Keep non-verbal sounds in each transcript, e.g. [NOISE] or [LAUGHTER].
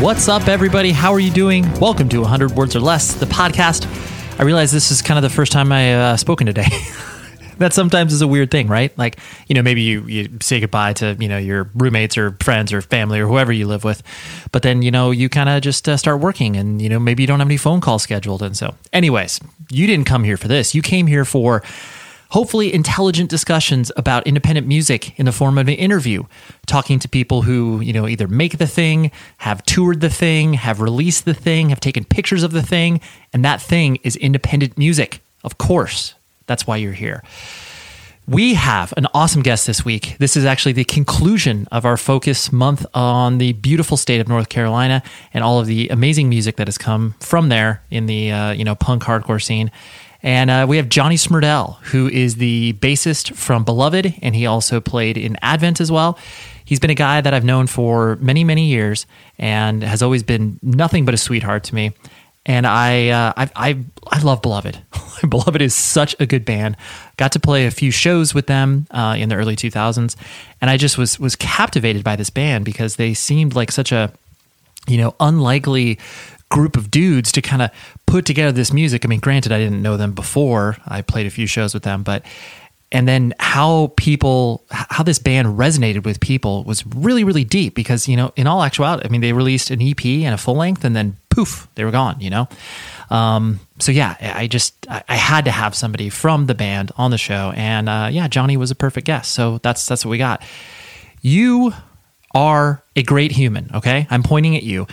What's up, everybody? How are you doing? Welcome to 100 Words or Less, the podcast. I realize this is kind of the first time I uh, spoken today. [LAUGHS] that sometimes is a weird thing, right? Like, you know, maybe you, you say goodbye to, you know, your roommates or friends or family or whoever you live with. But then, you know, you kind of just uh, start working and, you know, maybe you don't have any phone calls scheduled. And so, anyways, you didn't come here for this. You came here for hopefully intelligent discussions about independent music in the form of an interview, talking to people who, you know, either make the thing, have toured the thing, have released the thing, have taken pictures of the thing, and that thing is independent music. Of course. That's why you're here. We have an awesome guest this week. This is actually the conclusion of our focus month on the beautiful state of North Carolina and all of the amazing music that has come from there in the uh, you know punk hardcore scene. And uh, we have Johnny Smrdel, who is the bassist from Beloved, and he also played in Advent as well. He's been a guy that I've known for many, many years and has always been nothing but a sweetheart to me. And I, uh, I, I, I love Beloved. [LAUGHS] Beloved is such a good band. Got to play a few shows with them uh, in the early 2000s, and I just was was captivated by this band because they seemed like such a, you know, unlikely group of dudes to kind of put together this music. I mean, granted, I didn't know them before. I played a few shows with them, but and then how people how this band resonated with people was really really deep because you know in all actuality i mean they released an ep and a full length and then poof they were gone you know? Um, so yeah i just I, had to have somebody from the band on the show and uh, yeah johnny was a perfect guest. So that's that's what we got. You are a great human okay? I'm pointing at you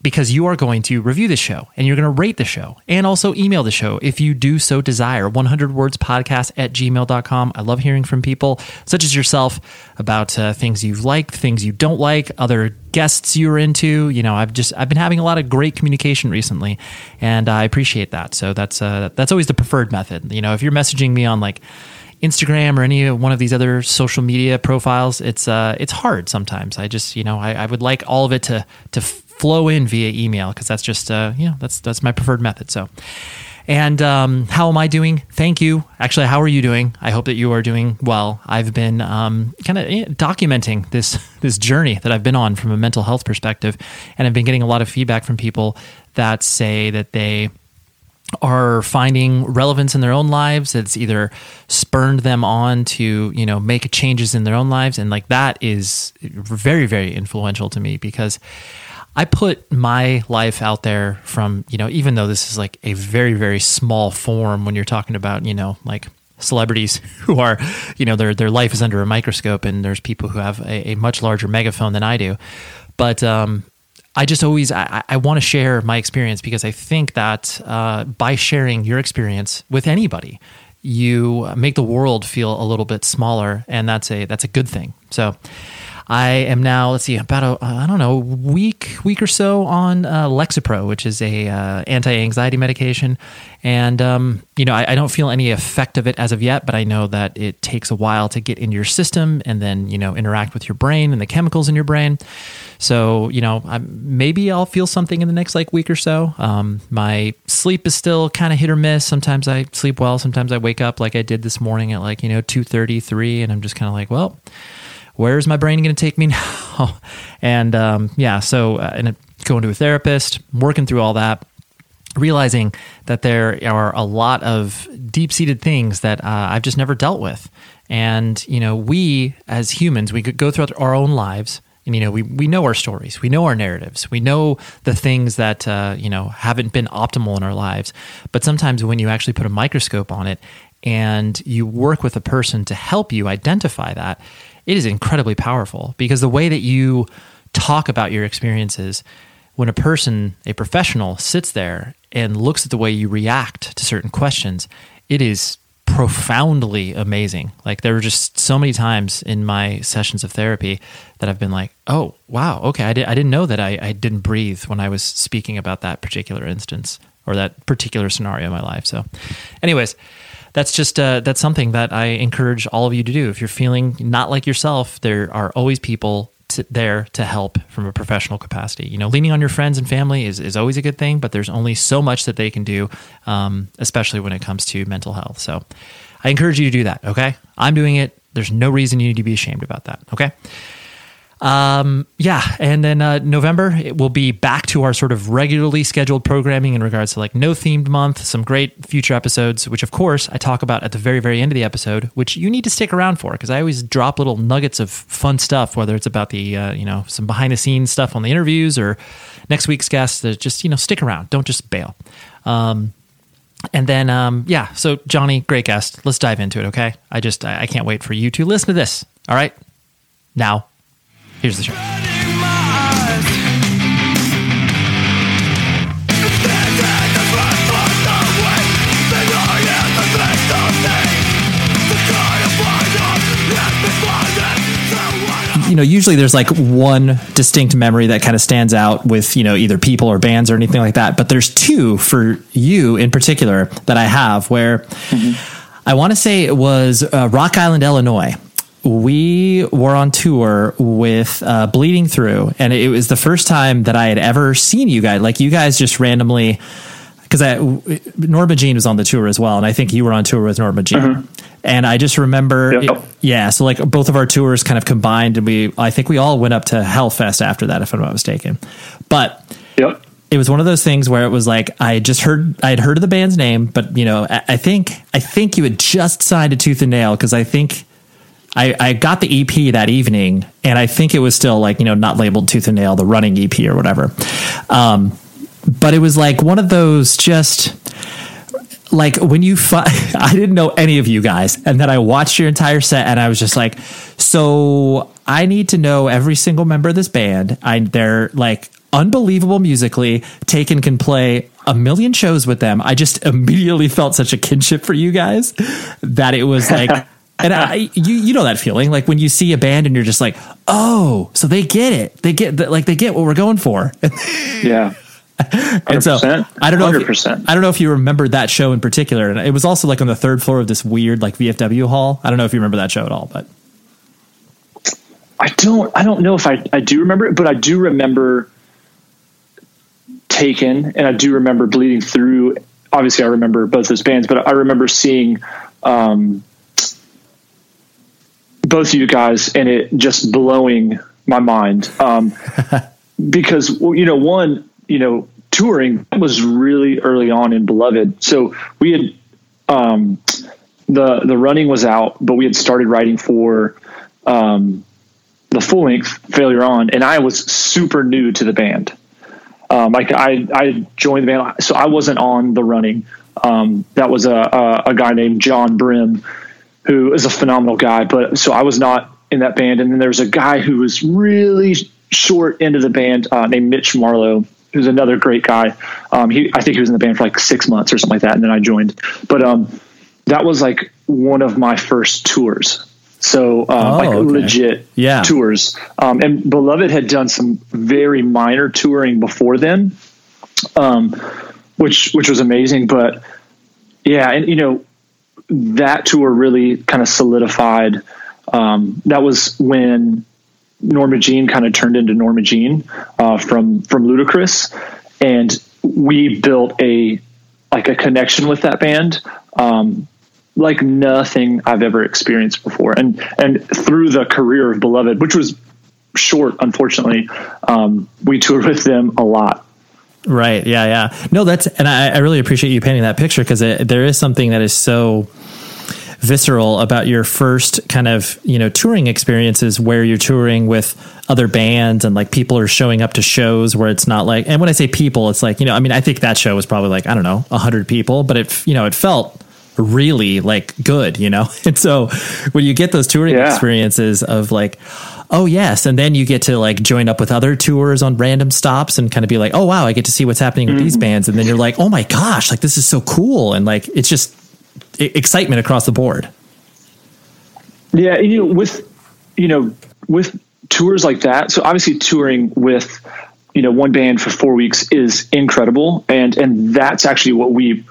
because you are going to review the show and you're going to rate the show and also email the show if you do so desire. 100 words podcast at gmail.com i love hearing from people such as yourself about uh, things you've liked things you don't like other guests you're into. You know i've just i've been having a lot of great communication recently and i appreciate that. So that's uh, that's always the preferred method. You know if you're messaging me on like Instagram or any one of these other social media profiles, it's uh, it's hard sometimes. I just you know I, I would like all of it to to flow in via email because that's just uh, you know that's that's my preferred method. So. And um, how am I doing? Thank you. Actually, how are you doing? I hope that you are doing well. I've been um, kind of documenting this [LAUGHS] this journey that I've been on from a mental health perspective, and I've been getting a lot of feedback from people that say that they are finding relevance in their own lives it's either spurned them on to you know make changes in their own lives and like that is very very influential to me because I put my life out there from, you know, even though this is like a very, very small form when you're talking about, you know, like celebrities [LAUGHS] who are, you know, their their life is under a microscope and there's people who have a, a much larger megaphone than I do. But um, I just always I, I want to share my experience because I think that uh, by sharing your experience with anybody, you make the world feel a little bit smaller, and that's a that's a good thing. So. I am now, let's see, about a, I don't know, week, week or so on uh, Lexapro, which is a uh, anti-anxiety medication. And, um, you know, I, I, don't feel any effect of it as of yet, but I know that it takes a while to get into your system and then, you know, interact with your brain and the chemicals in your brain. So, you know, I'm, maybe I'll feel something in the next like week or so. Um, my sleep is still kind of hit or miss. Sometimes I sleep well. Sometimes I wake up like I did this morning at like, you know, 2.33 and I'm just kind of like, well, where's my brain going to take me [LAUGHS] now? and um, yeah, so uh, and going to a therapist, working through all that, realizing that there are a lot of deep seated things that uh, I've just never dealt with. And, you know, we as humans, we could go throughout our own lives, And you know, we we know our stories, we know our narratives, we know the things that uh, you know haven't been optimal in our lives. But sometimes when you actually put a microscope on it and you work with a person to help you identify that, it is incredibly powerful because the way that you talk about your experiences when a person, a professional, sits there and looks at the way you react to certain questions, it is profoundly amazing. Like there were just so many times in my sessions of therapy that I've been like, oh wow, okay, I, did, I didn't know that I, I didn't breathe when I was speaking about that particular instance or that particular scenario in my life. So, anyways, that's just uh, that's something that I encourage all of you to do. If you're feeling not like yourself, there are always people to, there to help from a professional capacity. You know, leaning on your friends and family is, is always a good thing, but there's only so much that they can do, um, especially when it comes to mental health. So I encourage you to do that. Okay. I'm doing it. There's no reason you need to be ashamed about that. Okay. Um, yeah, and then uh, November it will be back to our sort of regularly scheduled programming in regards to like no themed month, some great future episodes, which of course I talk about at the very very end of the episode, which you need to stick around for because I always drop little nuggets of fun stuff, whether it's about the uh, you know some behind the scenes stuff on the interviews or next week's guests. Just you know stick around, don't just bail. Um, and then um, yeah, so Johnny, great guest. Let's dive into it, okay? I just I, I can't wait for you to listen to this. All right, now Here's the show. you know, usually there's like one distinct memory that kind of stands out with, you know, either people or bands or anything like that. But there's two for you in particular that I have where mm-hmm. I want to say it was uh, Rock Island, Illinois we were on tour with uh, Bleeding Through, and it was the first time that I had ever seen you guys. Like you guys just randomly, because I Norma Jean was on the tour as well, and I think you were on tour with Norma Jean. Mm-hmm. And I just remember, yep. it, yeah. So like both of our tours kind of combined, and we I think we all went up to Hellfest after that, if I'm not mistaken. But yep it was one of those things where it was like I just heard I had heard of the band's name, but you know I, I think I think you had just signed a Tooth and Nail because I think I, I got the EP that evening, and I think it was still like you know not labeled Tooth and Nail, the running EP or whatever. Um, but it was like one of those just like when you fi- [LAUGHS] I didn't know any of you guys, and then I watched your entire set, and I was just like, so I need to know every single member of this band. I they're like unbelievable musically. Taken can play a million shows with them. I just [LAUGHS] immediately felt such a kinship for you guys that it was like. [LAUGHS] and I, you, you know that feeling, like when you see a band and you're just like, oh, so they get it. They get the, like they get what we're going for. [LAUGHS] yeah. [LAUGHS] and so I don't know. If, I don't know if you remember that show in particular. And it was also like on the third floor of this weird like VFW hall. I don't know if you remember that show at all, but I don't. I don't know if I I do remember it, but I do remember Taken, and I do remember Bleeding Through. Obviously, I remember both those bands, but I remember seeing. Um, both of you guys and it just blowing my mind. Um, [LAUGHS] because, you know, one, you know, touring was really early on in Beloved. So we had, um, the, the running was out, but we had started writing for, um, the full length failure on, and I was super new to the band. Um, like I, I joined the band, so I wasn't on the running. Um, that was a, a, a guy named John Brim who is a phenomenal guy. But so I was not in that band. And then there was a guy who was really short into the band uh, named Mitch Marlowe, who's another great guy. Um, he, I think he was in the band for like six months or something like that. And then I joined, but um, that was like one of my first tours. So, uh, oh, like okay. legit yeah. tours. Um, and Beloved had done some very minor touring before then, um, which, which was amazing. But yeah, and you know, that tour really kind of solidified. Um, that was when Norma Jean kind of turned into Norma Jean uh, from from Luti-Kriss, and we built a like a connection with that band. Um, like nothing I've ever experienced before, and and through the career of Beloved, which was short, unfortunately, um, we toured with them a lot. Right. Yeah. Yeah. No, that's, and I, I really appreciate you painting that picture because there is something that is so visceral about your first kind of you know touring experiences where you're touring with other bands and like people are showing up to shows where it's not like and when I say people it's like you know I mean I think that show was probably like I don't know a hundred people but it you know it felt really like good you know [LAUGHS] and so when you get those touring Yeah. experiences of like oh yes and then you get to like join up with other tours on random stops and kind of be like oh wow i get to see what's happening with these bands and then you're like oh my gosh like this is so cool and like it's just excitement across the board Yeah, you know, with you know, with tours like that. So obviously, touring with you know one band for four weeks is incredible, and and that's actually what we,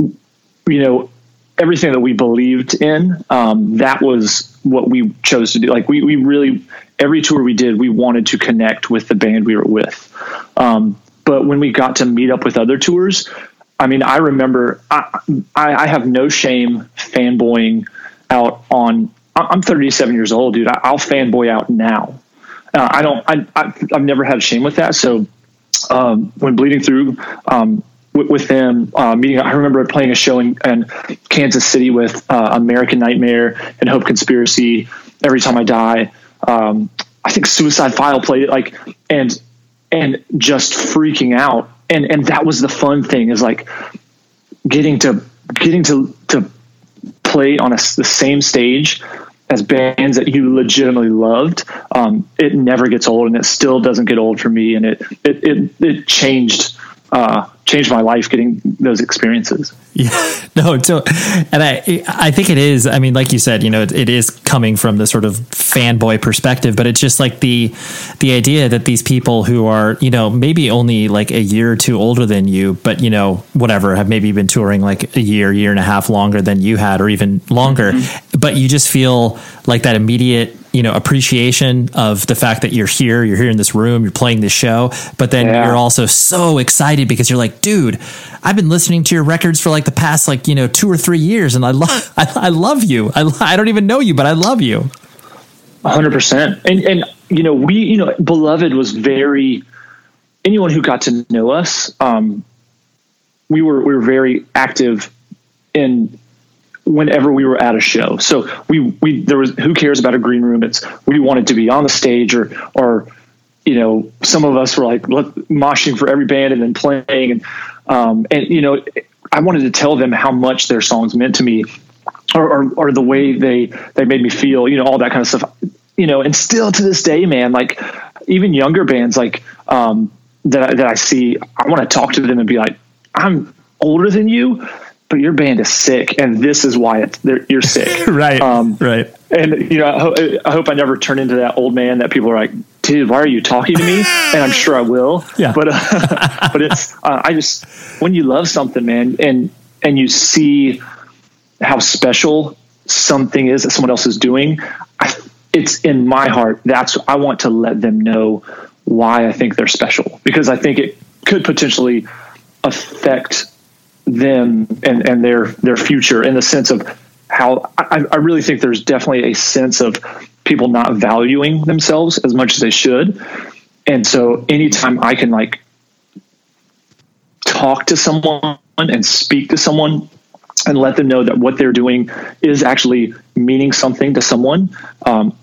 you know, everything that we believed in. Um, that was what we chose to do. Like we we really every tour we did, we wanted to connect with the band we were with. Um, but when we got to meet up with other tours, I mean, I remember I, I, I have no shame fanboying out on. I'm 37 years old, dude. I, I'll fanboy out now. Uh, I don't. I, I I've never had shame with that. So um, when bleeding through um, with, them, uh, meeting, I remember playing a show in, in Kansas City with uh, American Nightmare and Hope Conspiracy. Every time I die, um, I think Suicide File played it like and and just freaking out. And and that was the fun thing is like getting to getting to to play on a, the same stage as bands that you legitimately loved. Um, it never gets old, and it still doesn't get old for me. And it it it, it changed uh, changed my life getting those experiences. [LAUGHS] Yeah, no, so, and I, I think it is. I mean, like you said, you know, it, it is coming from the sort of fanboy perspective, but it's just like the, the idea that these people who are, you know, maybe only like a year or two older than you, but you know, whatever, have maybe been touring like a year, year and a half longer than you had, or even longer, but you just feel like that immediate you know appreciation of the fact that you're here you're here in this room you're playing this show but then Yeah. you're also so excited because you're like dude i've been listening to your records for like the past like you know two or three years and i love [LAUGHS] I, I love you I, I don't even know you but i love you hundred percent. And and you know we you know beloved was very anyone who got to know us. Um, we were we were very active in whenever we were at a show. So we we there was who cares about a green room? It's we wanted to be on the stage or or you know some of us were like moshing for every band and then playing and um, and you know I wanted to tell them how much their songs meant to me or, or, or the way they, they made me feel, you know, all that kind of stuff, you know, and still to this day, man, like even younger bands, like, um, that, that I see, I want to talk to them and be like, I'm older than you, but your band is sick. And this is why it's, you're sick. [LAUGHS] right Um, right and you know, I, ho- I hope I never turn into that old man that people are like, "Dude, why are you talking to me?" [LAUGHS] And I'm sure I will. Yeah. But uh, [LAUGHS] but it's uh, I just when you love something, man, and and you see how special something is that someone else is doing, I, it's in my heart. That's I want to let them know why I think they're special because I think it could potentially affect them and, and their their future in the sense of how I, I really think there's definitely a sense of people not valuing themselves as much as they should. And so anytime I can like talk to someone and speak to someone and let them know that what they're doing is actually meaning something to someone, um,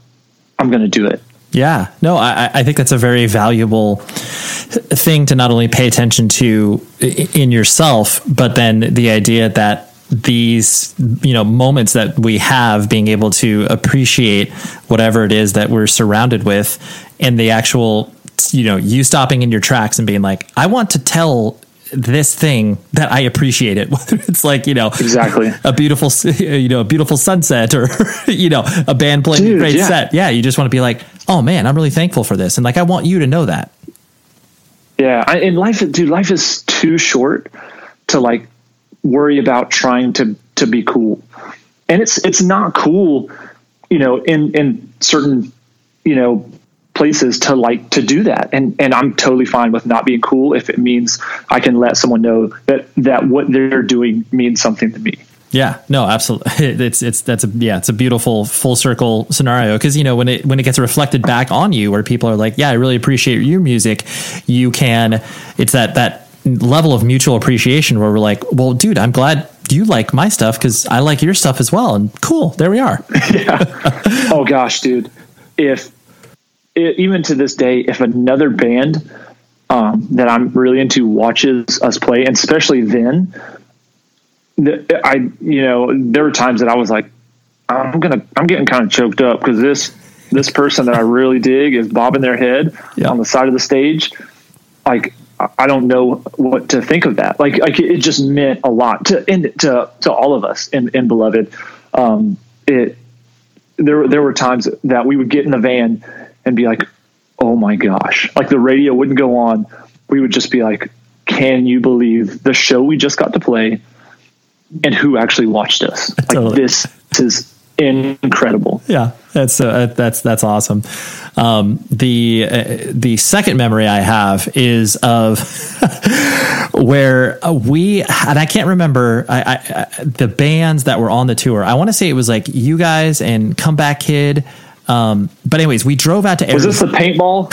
I'm going to do it. Yeah, no, I, I think that's a very valuable thing to not only pay attention to in yourself, but then the idea that these you know moments that we have being able to appreciate whatever it is that we're surrounded with and the actual you know you stopping in your tracks and being like i want to tell this thing that i appreciate it. [LAUGHS] Whether it's like you know Exactly. a beautiful [LAUGHS] you know a beautiful sunset or [LAUGHS] you know a band playing a great yeah. set. Yeah you just want to be like oh man i'm really thankful for this. And like i want you to know that. Yeah, I, and life, dude, life is too short to like worry about trying to to be cool, and it's it's not cool, you know, in in certain you know places to like to do that, and and I'm totally fine with not being cool if it means I can let someone know that that what they're doing means something to me. Yeah, no, absolutely. [LAUGHS] It's it's that's a yeah, it's a beautiful full circle scenario because you know when it when it gets reflected back on you, where people are like, yeah, I really appreciate your music. You can, it's that that level of mutual appreciation where we're like, well, dude, I'm glad you like my stuff because I like your stuff as well. And cool, there we are. [LAUGHS] yeah. Oh gosh, dude. If it, even to this day, if another band um, that I'm really into watches us play, and especially then, the, I you know there were times that I was like, I'm gonna I'm getting kind of choked up because this this person that I really dig is bobbing their head Yeah. on the side of the stage. Like I- don't know what to think of that. Like like it just meant a lot to and to to all of us in in beloved. Um, it there there were times that we would get in the van and be like, "Oh my gosh!" Like the radio wouldn't go on. We would just be like, "Can you believe the show we just got to play, and who actually watched us? [LAUGHS] Like Totally. this is incredible." Yeah, that's uh, that's that's awesome. Um, the uh, the second memory I have is of [LAUGHS] where uh, we and I can't remember I, I, I, the bands that were on the tour. I want to say it was like you guys and Comeback Kid. Um, but anyways, we drove out to Was Arizona. this the paintball?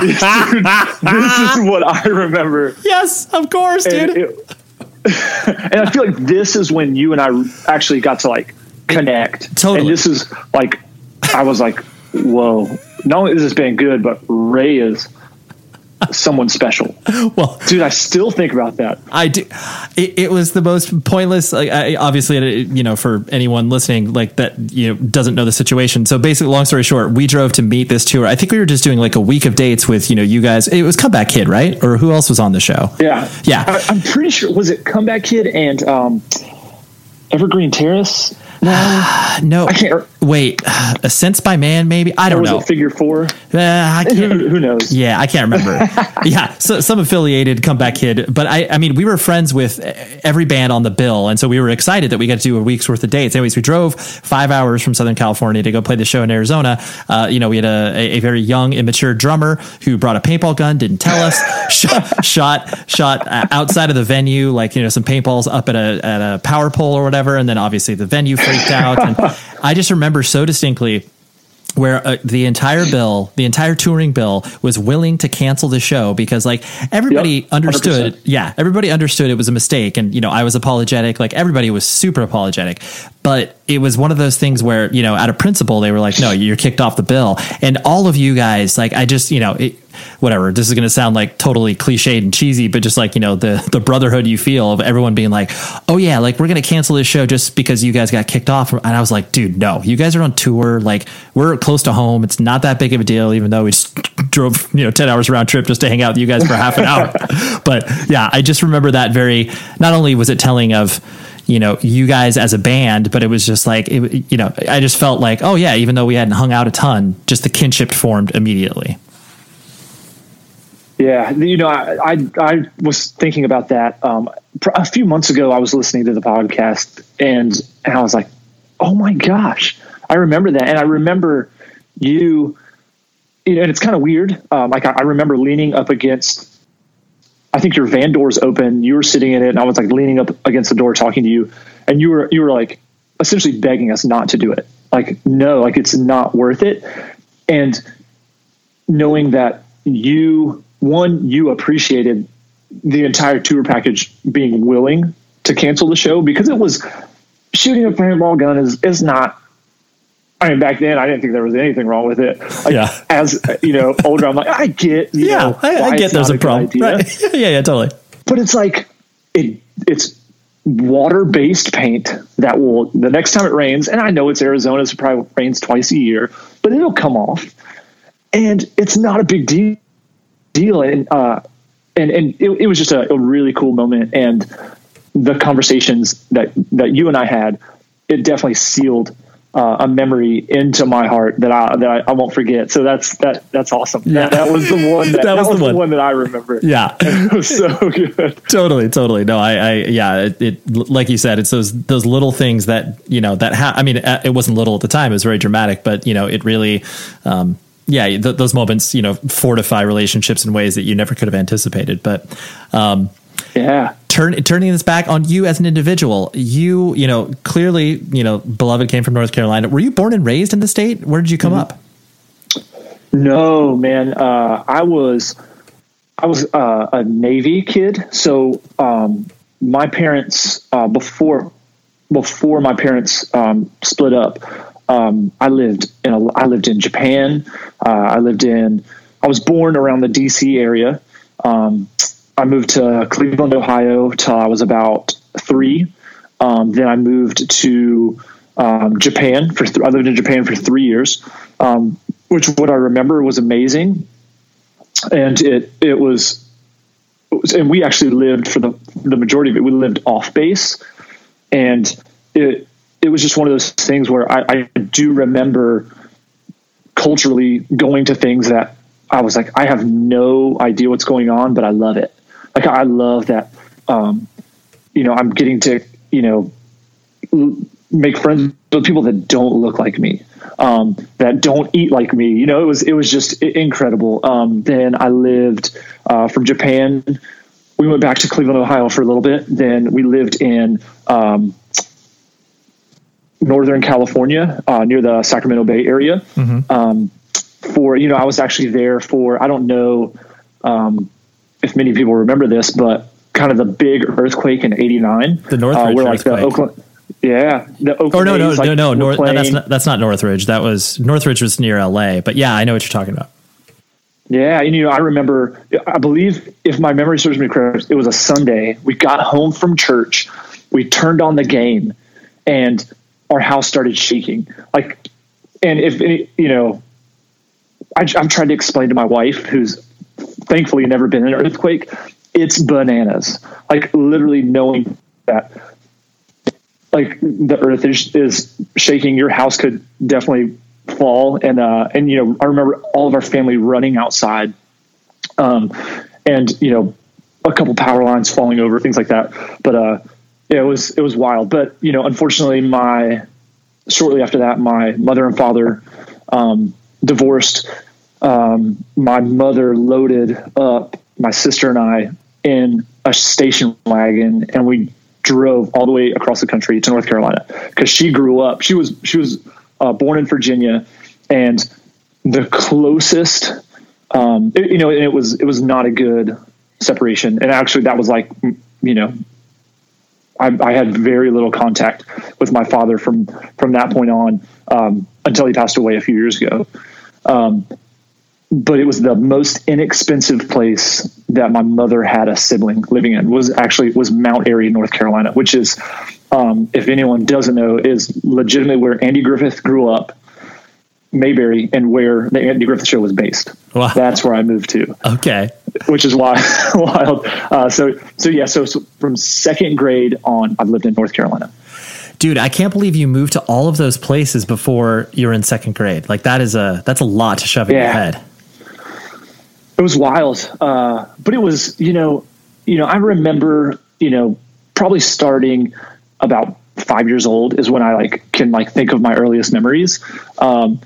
Dude, [LAUGHS] this is what I remember. yes, of course, and, dude. it- [LAUGHS] and I feel like this is when you and I actually got to like connect. Totally. And this is like, I was like, whoa. Not only is this band good, but Ray is someone special. [LAUGHS] well, Dude, I still think about that. I do. It, it was the most pointless. Like, I, obviously, you know, for anyone listening, like that, you know, doesn't know the situation. So, basically, long story short, we drove to meet this tour. I think we were just doing like a week of dates with, you know, you guys. It was Comeback Kid, right? Or who else was on the show? Yeah. Yeah. I, I'm pretty sure, was it Comeback Kid and um, Evergreen Terrace? [SIGHS] No, I can't, wait. [SIGHS] A Sense by Man, maybe. I don't was know. it Figure Four? Uh, I can't. Who, who knows? Yeah, I can't remember. [LAUGHS] yeah, so some affiliated comeback kid, but I, I mean, we were friends with every band on the bill, and so we were excited that we got to do a week's worth of dates. Anyways, we drove five hours from Southern California to go play the show in Arizona. Uh, you know, we had a, a, a very young, immature drummer who brought a paintball gun, didn't tell us, [LAUGHS] shot, shot, shot uh, outside of the venue, like you know, some paintballs up at a at a power pole or whatever, and then obviously the venue freaked out, and [LAUGHS] I just remember so distinctly where uh, the entire bill, the entire touring bill was willing to cancel the show because like everybody Yep, understood. 100%. Yeah, everybody understood it was a mistake. And, you know, I was apologetic. Like everybody was super apologetic. But it was one of those things where, you know, out of principle, they were like, no, you're kicked off the bill. And all of you guys, like, I just, you know, it, whatever, this is going to sound like totally cliched and cheesy, but just like, you know, the, the brotherhood you feel of everyone being like, oh yeah, like we're going to cancel this show just because you guys got kicked off. And I was like, dude, no, you guys are on tour. Like we're close to home. It's not that big of a deal, even though we just [LAUGHS] drove, you know, 10 hours round trip just to hang out with you guys for half an hour. [LAUGHS] but yeah, I just remember that very, not only was it telling of, you know, you guys as a band, but it was just like, it, you know, I just felt like, oh yeah, even though we hadn't hung out a ton, just the kinship formed immediately. Yeah, you know, I I, I was thinking about that um, a few months ago. I was listening to the podcast, and and I was like, "Oh my gosh!" I remember that, and I remember you. you know, and it's kind of weird. Um, like I, I remember leaning up against. I think your van door's open. You were sitting in it, and I was like leaning up against the door, talking to you, and you were you were like essentially begging us not to do it. Like, no, like it's not worth it. And knowing that you one you appreciated the entire tour package being willing to cancel the show because it was shooting a paintball gun is is not I mean back then I didn't think there was anything wrong with it. Like, Yeah. As you know, [LAUGHS] older I'm like I get you Yeah, know, I, I get there's not a problem. Right. [LAUGHS] yeah, yeah, totally. But it's like it it's water based paint that will the next time it rains, and I know it's Arizona, so it probably rains twice a year, but it'll come off. And it's not a big deal deal. And uh and and it, it was just a, a really cool moment and the conversations that that you and I had, it definitely sealed uh, a memory into my heart that I that I, I won't forget. So that's that that's awesome. Yeah. That, that was the one that, [LAUGHS] That that was was, the the one. one that I remember. Yeah. [LAUGHS] it was so good. totally totally no i i yeah it, it like you said it's those those little things that you know that ha- i mean it wasn't little at the time it was very dramatic but you know it really um yeah th- those moments you know fortify relationships in ways that you never could have anticipated but um Yeah. turn, turning this back on you as an individual you you know clearly you know beloved came from north carolina were you born and raised in the state where did you come up No, man. Uh, I was, I was uh, a Navy kid. So um, my parents uh, before before my parents um, split up, um, I lived in a, I lived in Japan. Uh, I lived in I was born around the DC area. Um, I moved to Cleveland, Ohio, till I was about three. Um, then I moved to um, Japan for th- I lived in Japan for three years, um, which what I remember was amazing, and it it was, and we actually lived for the the majority of it. We lived off base, and it it was just one of those things where I, I do remember culturally going to things that I was like, I have no idea what's going on, but I love it. Like I love that, um, you know, I'm getting to, you know, make friends with people that don't look like me, um, that don't eat like me. You know, it was, it was just incredible. Um, then I lived, uh, from Japan. We went back to Cleveland, Ohio for a little bit. Then we lived in, um, Northern California, uh, near the Sacramento Bay area. Mm-hmm. Um, for you know, I was actually there for I don't know um, if many people remember this, but kind of the big earthquake in '89, the Northridge uh, where like earthquake. the Oakland. Yeah, the Oakland or no, no, A's, like, no, no, North, no, that's not that's not Northridge. That was Northridge was near LA, but yeah, I know what you're talking about. Yeah, and you know, I remember. I believe, if my memory serves me correct, it was a Sunday. We got home from church. We turned on the game, and our house started shaking. Like, and if you know, I, I'm trying to explain to my wife, who's thankfully never been in an earthquake. It's bananas. Like literally knowing that, like the earth is, is shaking. Your house could definitely fall, and uh, and you know, I remember all of our family running outside, um, and you know, a couple power lines falling over, things like that. But uh, yeah, it was it was wild. But you know, unfortunately, my shortly after that, my mother and father um, divorced. Um, my mother loaded up my sister and I in a station wagon, and we drove all the way across the country to North Carolina because she grew up. She was she was uh, born in Virginia, and the closest, um, it, you know, it was it was not a good separation. And actually, that was like you know I, I, had very little contact with my father from from that point on um, until he passed away a few years ago. Um, but it was the most inexpensive place that my mother had a sibling living in was actually was Mount Airy, North Carolina, which is, um, if anyone doesn't know, is legitimately where Andy Griffith grew up Mayberry and where the Andy Griffith Show was based. Wow. That's where I moved to. Okay. Which is why [LAUGHS] wild. Uh, so so yeah. So, so from second grade on, I've lived in North Carolina. Dude, I can't believe you moved to all of those places before you were in second grade. Like that is a that's a lot to shove in yeah. your head. It was wild, uh, but it was you know you know I remember you know probably starting about five years old is when I like can like think of my earliest memories. Um,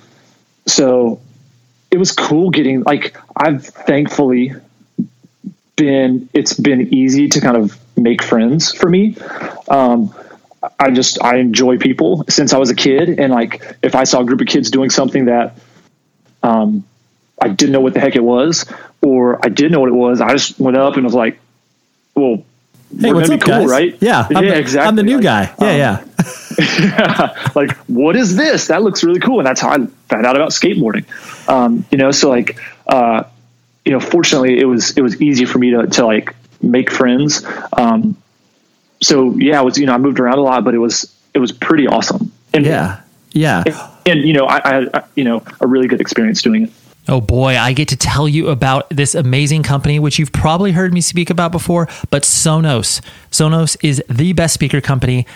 so it was cool getting like I've thankfully been it's been easy to kind of make friends for me. Um, I just I enjoy people since I was a kid, and like if I saw a group of kids doing something that um, I didn't know what the heck it was, or I did know what it was, I just went up and was like, "Well, hey, what's up, cool, guys? right? Yeah, I'm [LAUGHS] the, exactly. I'm the new like, guy. Yeah, um, yeah. [LAUGHS] like, what is this? That looks really cool, and that's how I found out about skateboarding. Um, you know, so like, uh, you know, fortunately, it was it was easy for me to to like make friends. Um, so yeah, it was you know I moved around a lot, but it was it was pretty awesome. And, yeah, yeah, and, and you know I, I had you know a really good experience doing it. Oh boy, I get to tell you about this amazing company, which you've probably heard me speak about before, but Sonos. Sonos is the best speaker company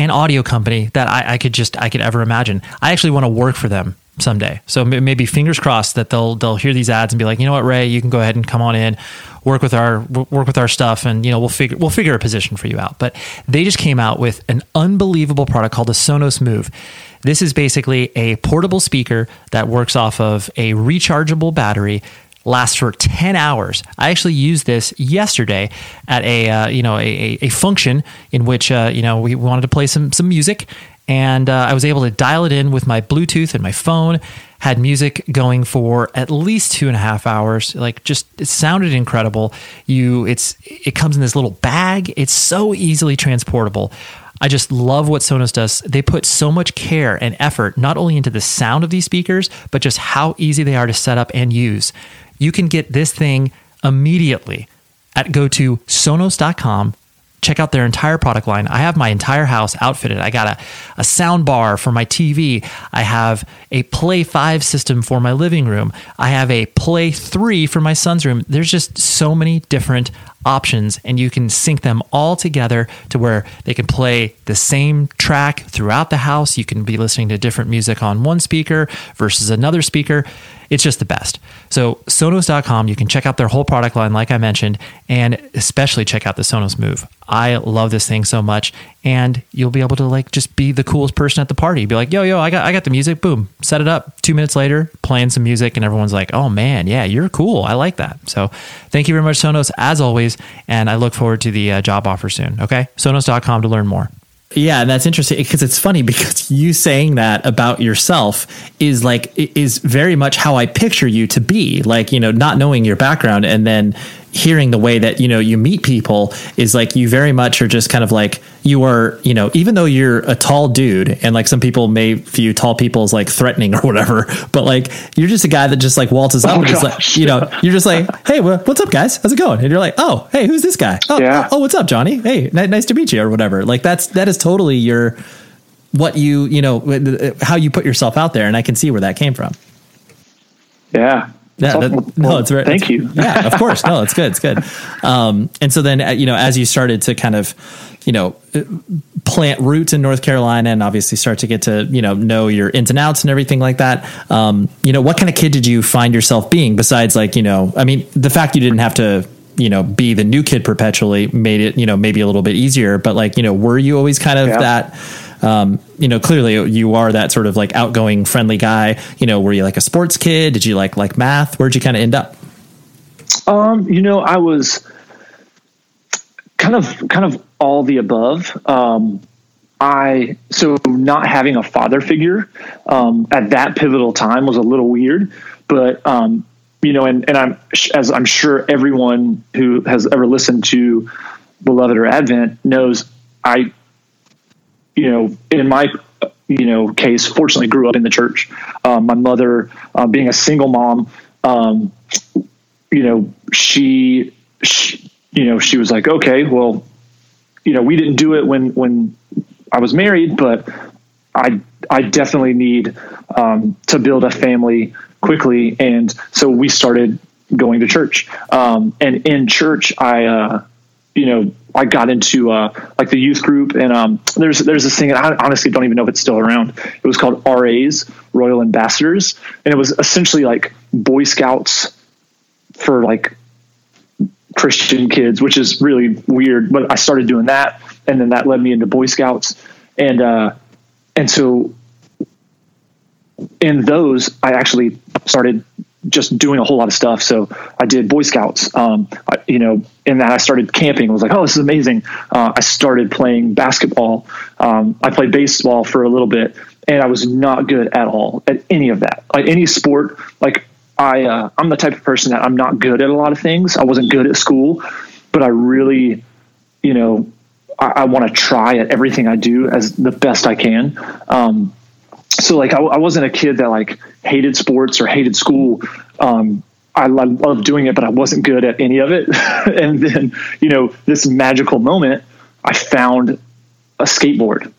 and audio company that I, I could just I could ever imagine. I actually want to work for them someday. So maybe fingers crossed that they'll they'll hear these ads and be like, you know what, Ray, you can go ahead and come on in, work with our work with our stuff, and you know we'll figure we'll figure a position for you out. But they just came out with an unbelievable product called the Sonos Move. This is basically a portable speaker that works off of a rechargeable battery lasts for 10 hours. I actually used this yesterday at a uh, you know a, a, function in which uh, you know we wanted to play some some music and uh, I was able to dial it in with my Bluetooth and my phone. Had music going for at least two and a half hours. Like, just it sounded incredible. You, it's it comes in this little bag. It's so easily transportable. I just love what Sonos does. They put so much care and effort not only into the sound of these speakers, but just how easy they are to set up and use. You can get this thing immediately at go to sonos.com check out their entire product line. I have my entire house outfitted. I got a, a sound bar for my TV. I have a Play 5 system for my living room. I have a Play 3 for my son's room. There's just so many different options, and you can sync them all together to where they can play the same track throughout the house. You can be listening to different music on one speaker versus another speaker. It's just the best. So, Sonos.com, you can check out their whole product line, like I mentioned, and especially check out the Sonos Move. I love this thing so much, and you'll be able to like just be the coolest person at the party. Be like, yo, yo, I got, I got the music. Boom, set it up. Two minutes later, playing some music, and everyone's like, oh man, yeah, you're cool. I like that. So, thank you very much, Sonos, as always, and I look forward to the uh, job offer soon. Okay, Sonos.com to learn more. Yeah, and that's interesting because it's funny because you saying that about yourself is like is very much how I picture you to be. Like, you know, not knowing your background and then hearing the way that you know you meet people is like you very much are just kind of like you are you know even though you're a tall dude and like some people may view tall people as like threatening [LAUGHS] or whatever but like you're just a guy that just like waltzes up oh, and like you know [LAUGHS] you're just like hey what's up guys? How's it going? And you're like oh hey who's this guy? Oh, yeah. oh what's up johnny? Hey nice to meet you or whatever. Like that's that is totally your what you you know uh, how you put yourself out there and i can see where that came from. Yeah yeah, that, no, it's very. Thank you. [LAUGHS] yeah, of course. No, it's good. It's good. Um, and so then, uh, you know, as you started to kind of, you know, plant roots in North Carolina, and obviously start to get to, you know, know your ins and outs and everything like that. Um, you know, what kind of kid did you find yourself being? Besides, like, you know, I mean, the fact you didn't have to you know be the new kid perpetually made it you know maybe a little bit easier but like you know were you always kind of yeah. that um, you know, clearly you are that sort of like outgoing, friendly guy. You know, were you like a sports kid? Did you like like math? Where'd you kind of end up? Um, you know, I was kind of kind of all the above. Um, I so not having a father figure um, at that pivotal time was a little weird, but um, you know, and and I'm as I'm sure everyone who has ever listened to Beloved or Advent knows, I you know, in my you know case, fortunately grew up in the church. Um, my mother, uh, being a single mom, um, you know, she, she, you know, she was like, okay, well, you know, we didn't do it when when I was married, but I I definitely need um, to build a family quickly, and so we started going to church. Um, and in church, I uh, you know I got into uh, like the youth group, and um, there's there's this thing, I honestly don't even know if it's still around. It was called RAs, Royal Ambassadors, and it was essentially like Boy Scouts for like Christian kids, which is really weird. But I started doing that, and then that led me into Boy Scouts, and uh, and so in those, I actually started just doing a whole lot of stuff. So I did Boy Scouts, um, I, you know, and then I started camping. I was like, oh, this is amazing. Uh, I started playing basketball. Um, I played baseball for a little bit, and I was not good at all at any of that. Like any sport, like I, uh, I'm the type of person that I'm not good at a lot of things. I wasn't good at school, but I really, you know, I, I want to try at everything I do as the best I can. Um, so like I, I, wasn't a kid that like hated sports or hated school. Um, I, loved doing it, but I wasn't good at any of it. [LAUGHS] and then, you know, this magical moment, I found a skateboard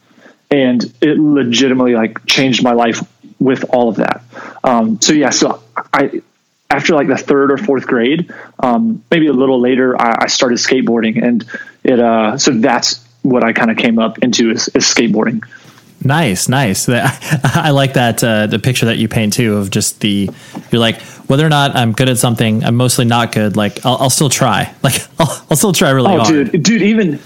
and it legitimately like changed my life with all of that. Um, so yeah, so I, after like the third or fourth grade, um, maybe a little later, I, I started skateboarding and it, uh, so that's what I kind of came up into is, is skateboarding. Nice, nice. [LAUGHS] I like that uh, the picture that you paint too of just the you're like whether or not I'm good at something, I'm mostly not good. Like I'll, I'll still try. [LAUGHS] Like I'll, I'll still try really oh, hard. dude, dude. Even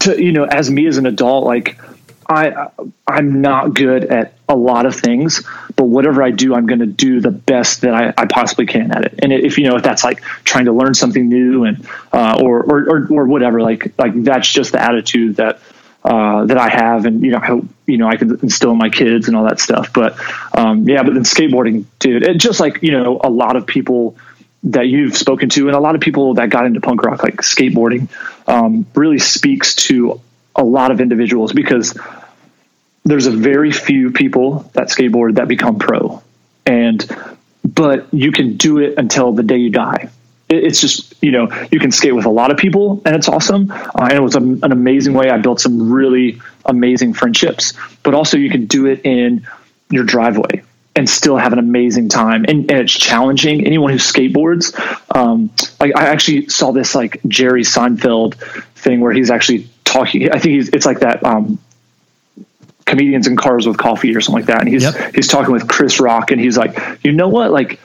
to you know, as me as an adult, like I I'm not good at a lot of things, but whatever I do, I'm going to do the best that I, I, possibly can at it. And if you know if that's like trying to learn something new and uh, or, or or or whatever, like like that's just the attitude that uh, that I have, and you know, hope you know I can instill in my kids and all that stuff. But um, yeah, but then skateboarding, dude, it, just like you know, a lot of people that you've spoken to, and a lot of people that got into punk rock, like skateboarding, um, really speaks to a lot of individuals because there's a very few people that skateboard that become pro, and but you can do it until the day you die it's just you know you can skate with a lot of people and it's awesome. Uh, and it was a, an amazing way. I built some really amazing friendships but also you can do it in your driveway and still have an amazing time. And, and it's challenging. Anyone who skateboards um, like i actually saw this like jerry seinfeld thing where he's actually talking i think he's it's like that um, comedians in cars with coffee or something like that. And he's yep. he's talking with chris rock and he's like you know what? Like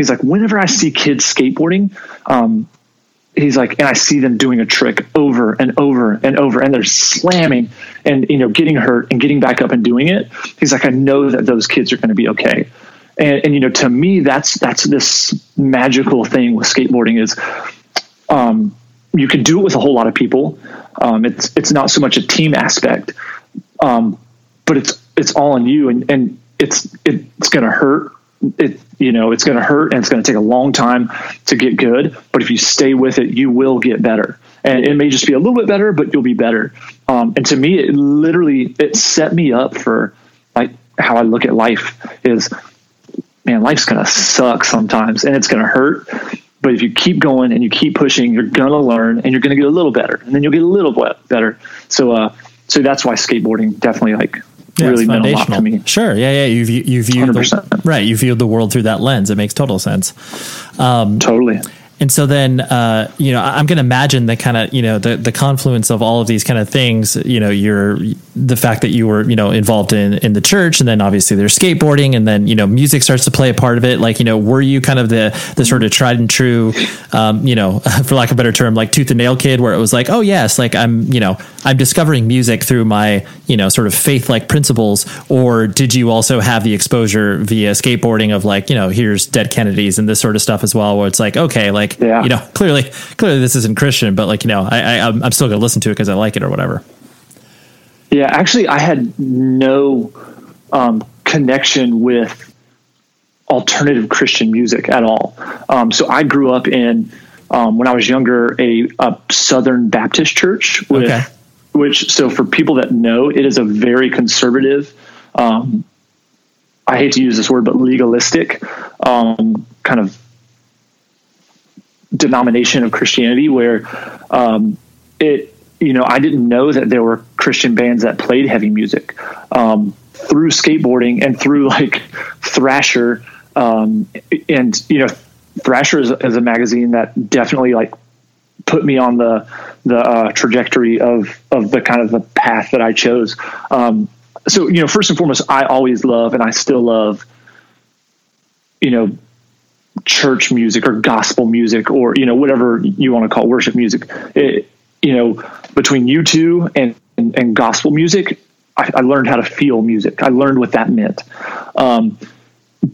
he's like, whenever I see kids skateboarding, um, he's like, and I see them doing a trick over and over and over, and they're slamming and you know getting hurt and getting back up and doing it. He's like, I know that those kids are going to be okay. And, and you know, to me, that's that's this magical thing with skateboarding is, um, you can do it with a whole lot of people. Um, it's it's not so much a team aspect, um, but it's it's all on you, and and it's it, it's going to hurt it you know it's going to hurt and it's going to take a long time to get good but if you stay with it you will get better. And it may just be a little bit better but you'll be better. Um, and to me it literally it set me up for like how i look at life is man life's going to suck sometimes and it's going to hurt but if you keep going and you keep pushing you're going to learn and you're going to get a little better and then you'll get a little better. So uh so that's why skateboarding definitely like yeah, really meant a lot to me. Sure, yeah, yeah. You view, you view the, right. You viewed the world through that lens. It makes total sense. Um, totally. And so then, uh, you know, I'm going to imagine the kind of, you know, the, the confluence of all of these kind of things, you know, you're the fact that you were, you know, involved in, in the church and then obviously there's skateboarding and then, you know, music starts to play a part of it. Like, you know, were you kind of the, the sort of tried and true, um, you know, for lack of a better term, like tooth and nail kid where it was like, oh yes, like I'm, you know, I'm discovering music through my, you know, sort of faith like principles. Or did you also have the exposure via skateboarding of like, you know, here's dead Kennedys and this sort of stuff as well, where it's like, okay, like, like, yeah. you know, clearly, clearly this isn't Christian, but like, you know, I, I I'm still going to listen to it because I like it or whatever. Yeah, actually, I had no um, connection with alternative Christian music at all. Um, so I grew up in um, when I was younger a, a Southern Baptist church with, okay. which so for people that know, it is a very conservative. Um, I hate to use this word, but legalistic um, kind of denomination of Christianity where um, it, you know, I didn't know that there were Christian bands that played heavy music um, through skateboarding and through like Thrasher. Um, and, you know, Thrasher is, is, a magazine that definitely like put me on the, the uh, trajectory of, of the kind of the path that I chose. Um, so, you know, first and foremost, I always love and I still love, you know, church music or gospel music or you know whatever you want to call worship music it, you know between U2 and, and, and gospel music I, I, learned how to feel music. I learned what that meant. Um,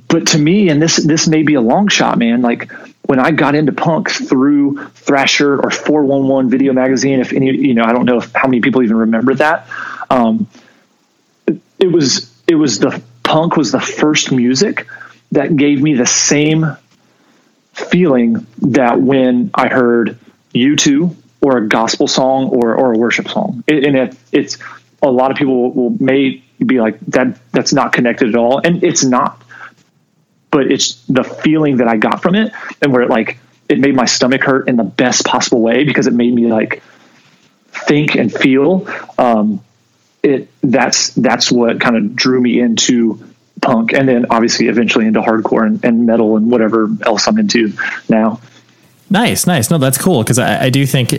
but to me and this this may be a long shot man like when i got into punk through thrasher or 411 video magazine if any you know i don't know if, how many people even remember that um, it, it was it was the punk was the first music that gave me the same feeling that when I heard U2 or a gospel song or, or a worship song. It, and it, it's a lot of people will, may be like that. That's not connected at all. And it's not, but it's the feeling that I got from it and where it like, it made my stomach hurt in the best possible way because it made me like think and feel. Um, it that's, that's what kind of drew me into punk and then obviously eventually into hardcore and, and metal and whatever else I'm into now. Nice, nice. No, that's cool because I, I, do think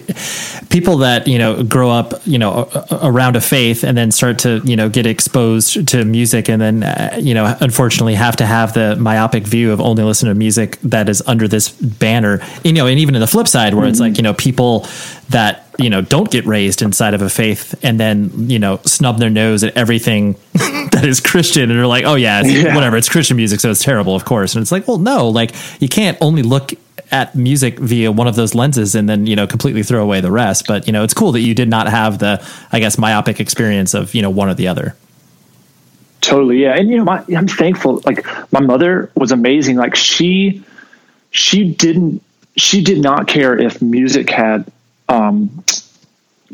people that you know grow up, you know, around a faith and then start to you know get exposed to music, and then uh, you know, unfortunately, have to have the myopic view of only listen to music that is under this banner. You know, and even in the flip side, where mm-hmm. it's like you know people that you know don't get raised inside of a faith and then you know snub their nose at everything [LAUGHS] that is christian and are like oh yeah, yeah, whatever it's christian music so it's terrible of course and it's like well no like you can't only look at music via one of those lenses and then, you know, completely throw away the rest. But, you know, it's cool that you did not have the, I guess, myopic experience of, you know, one or the other. Totally. Yeah. And, you know, my, I'm thankful. Like my mother was amazing. Like she, she didn't, she did not care if music had, um,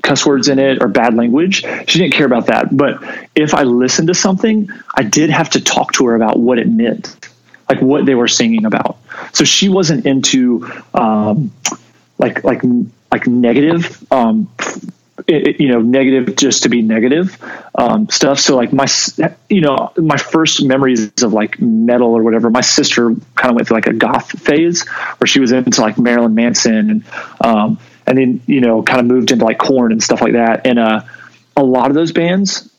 cuss words in it or bad language. She didn't care about that. But if I listened to something, I did have to talk to her about what it meant, like what they were singing about. So she wasn't into um, like like like negative. Um, it, you know, negative just to be negative um, stuff. So like my, you know, my first memories of like metal or whatever. My sister kind of went through like a goth phase where she was into like Marilyn Manson and um, and then you know kind of moved into like Korn and stuff like that and uh, a lot of those bands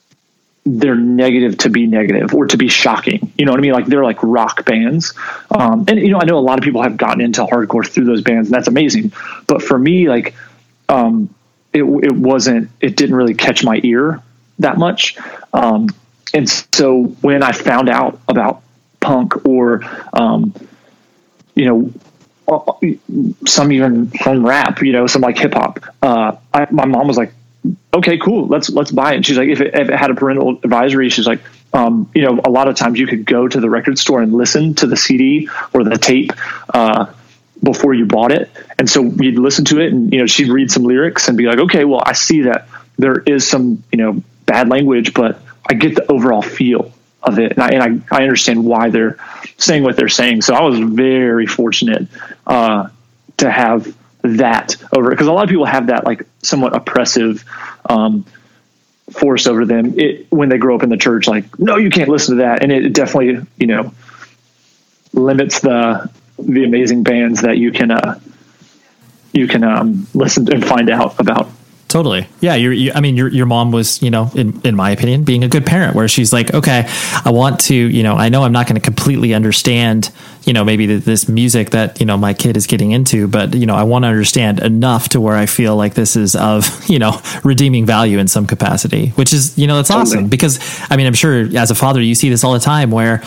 they're negative to be negative or to be shocking. You know what i mean? Like they're like rock bands. Um, and you know i know a lot of people have gotten into hardcore through those bands and that's amazing. But for me like um, it, it wasn't it didn't really catch my ear that much. Um, and so when i found out about punk or um, you know some even some rap, you know, some like hip hop. Uh, my mom was like, okay, cool. Let's, let's buy it. And she's like, if it, if it had a parental advisory, she's like, um, you know, a lot of times you could go to the record store and listen to the CD or the tape, uh, before you bought it. And so we'd listen to it and, you know, she'd read some lyrics and be like, okay, well, I see that there is some, you know, bad language, but I get the overall feel of it. And I, and I, I understand why they're saying what they're saying. So I was very fortunate uh, to have that over because a lot of people have that like somewhat oppressive um, force over them it, when they grow up in the church. Like, no, you can't listen to that, and it definitely you know limits the the amazing bands that you can uh, you can um, listen and find out about. Totally. Yeah. You're, you, I mean, your, your mom was, you know, in, in my opinion, being a good parent where she's like, okay, I want to, you know, I know I'm not going to completely understand, you know, maybe this music that, you know, my kid is getting into, but, you know, I want to understand enough to where I feel like this is of, [LAUGHS] you know, redeeming value in some capacity, which is, you know, that's totally. awesome because I mean, I'm sure as a father, you see this all the time where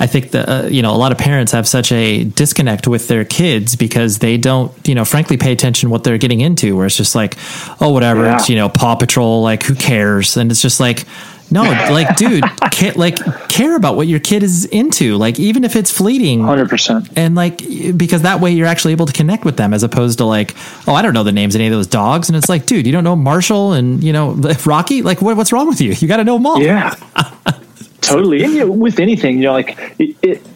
I think that, uh, you know, a lot of parents have such a disconnect with their kids because they don't, you know, frankly pay attention what they're getting into where it's just like, oh, whatever whatever. Yeah. It's you know Paw Patrol. Like who cares? And it's just like. No, like, [LAUGHS] dude, care, like care about what your kid is into. Like, even if it's fleeting, hundred percent, and like because that way you're actually able to connect with them, as opposed to like, oh, I don't know the names of any of those dogs, and it's like, dude, you don't know Marshall and you know [LAUGHS] Rocky. Like, what, what's wrong with you? You got to know them all. Yeah, [LAUGHS] totally. And you know, with anything, you know, like it, it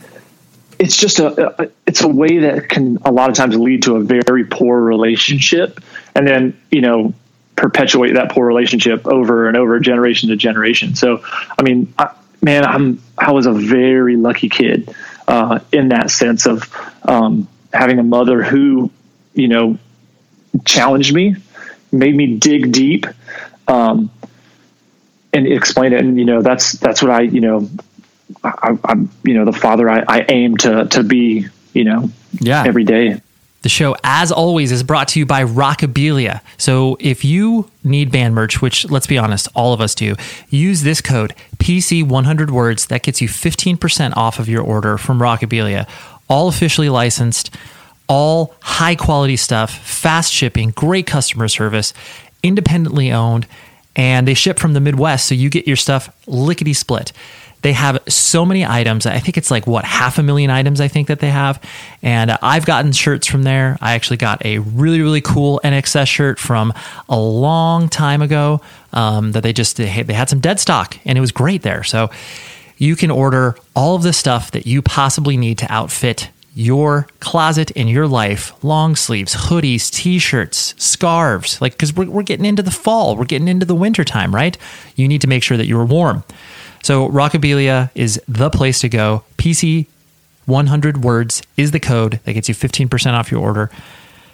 it's just a, a, it's a way that can a lot of times lead to a very poor relationship and then you know perpetuate that poor relationship over and over generation to generation. So i mean I, man i'm i was a very lucky kid uh, in that sense of um, having a mother who you know challenged me made me dig deep um, and explain it. And you know that's that's what i you know I, am you know the father I, I aim to to be you know yeah. every day. The show, as always, is brought to you by Rockabilia. So if you need band merch, which let's be honest, all of us do, use this code PC100 words. That gets you 15% off of your order from Rockabilia. All officially licensed, all high quality stuff, fast shipping, great customer service, independently owned, and they ship from the Midwest. So you get your stuff lickety split. They have so many items. I think it's like what half a million items. I think that they have, and uh, I've gotten shirts from there. I actually got a really really cool INXS shirt from a long time ago um, that they just they had some dead stock, and it was great there. So you can order all of the stuff that you possibly need to outfit your closet in your life long sleeves hoodies t-shirts scarves like because we're, we're getting into the fall we're getting into the winter time right you need to make sure that you're warm so Rockabilia is the place to go. PC 100 words is the code that gets you 15% off your order.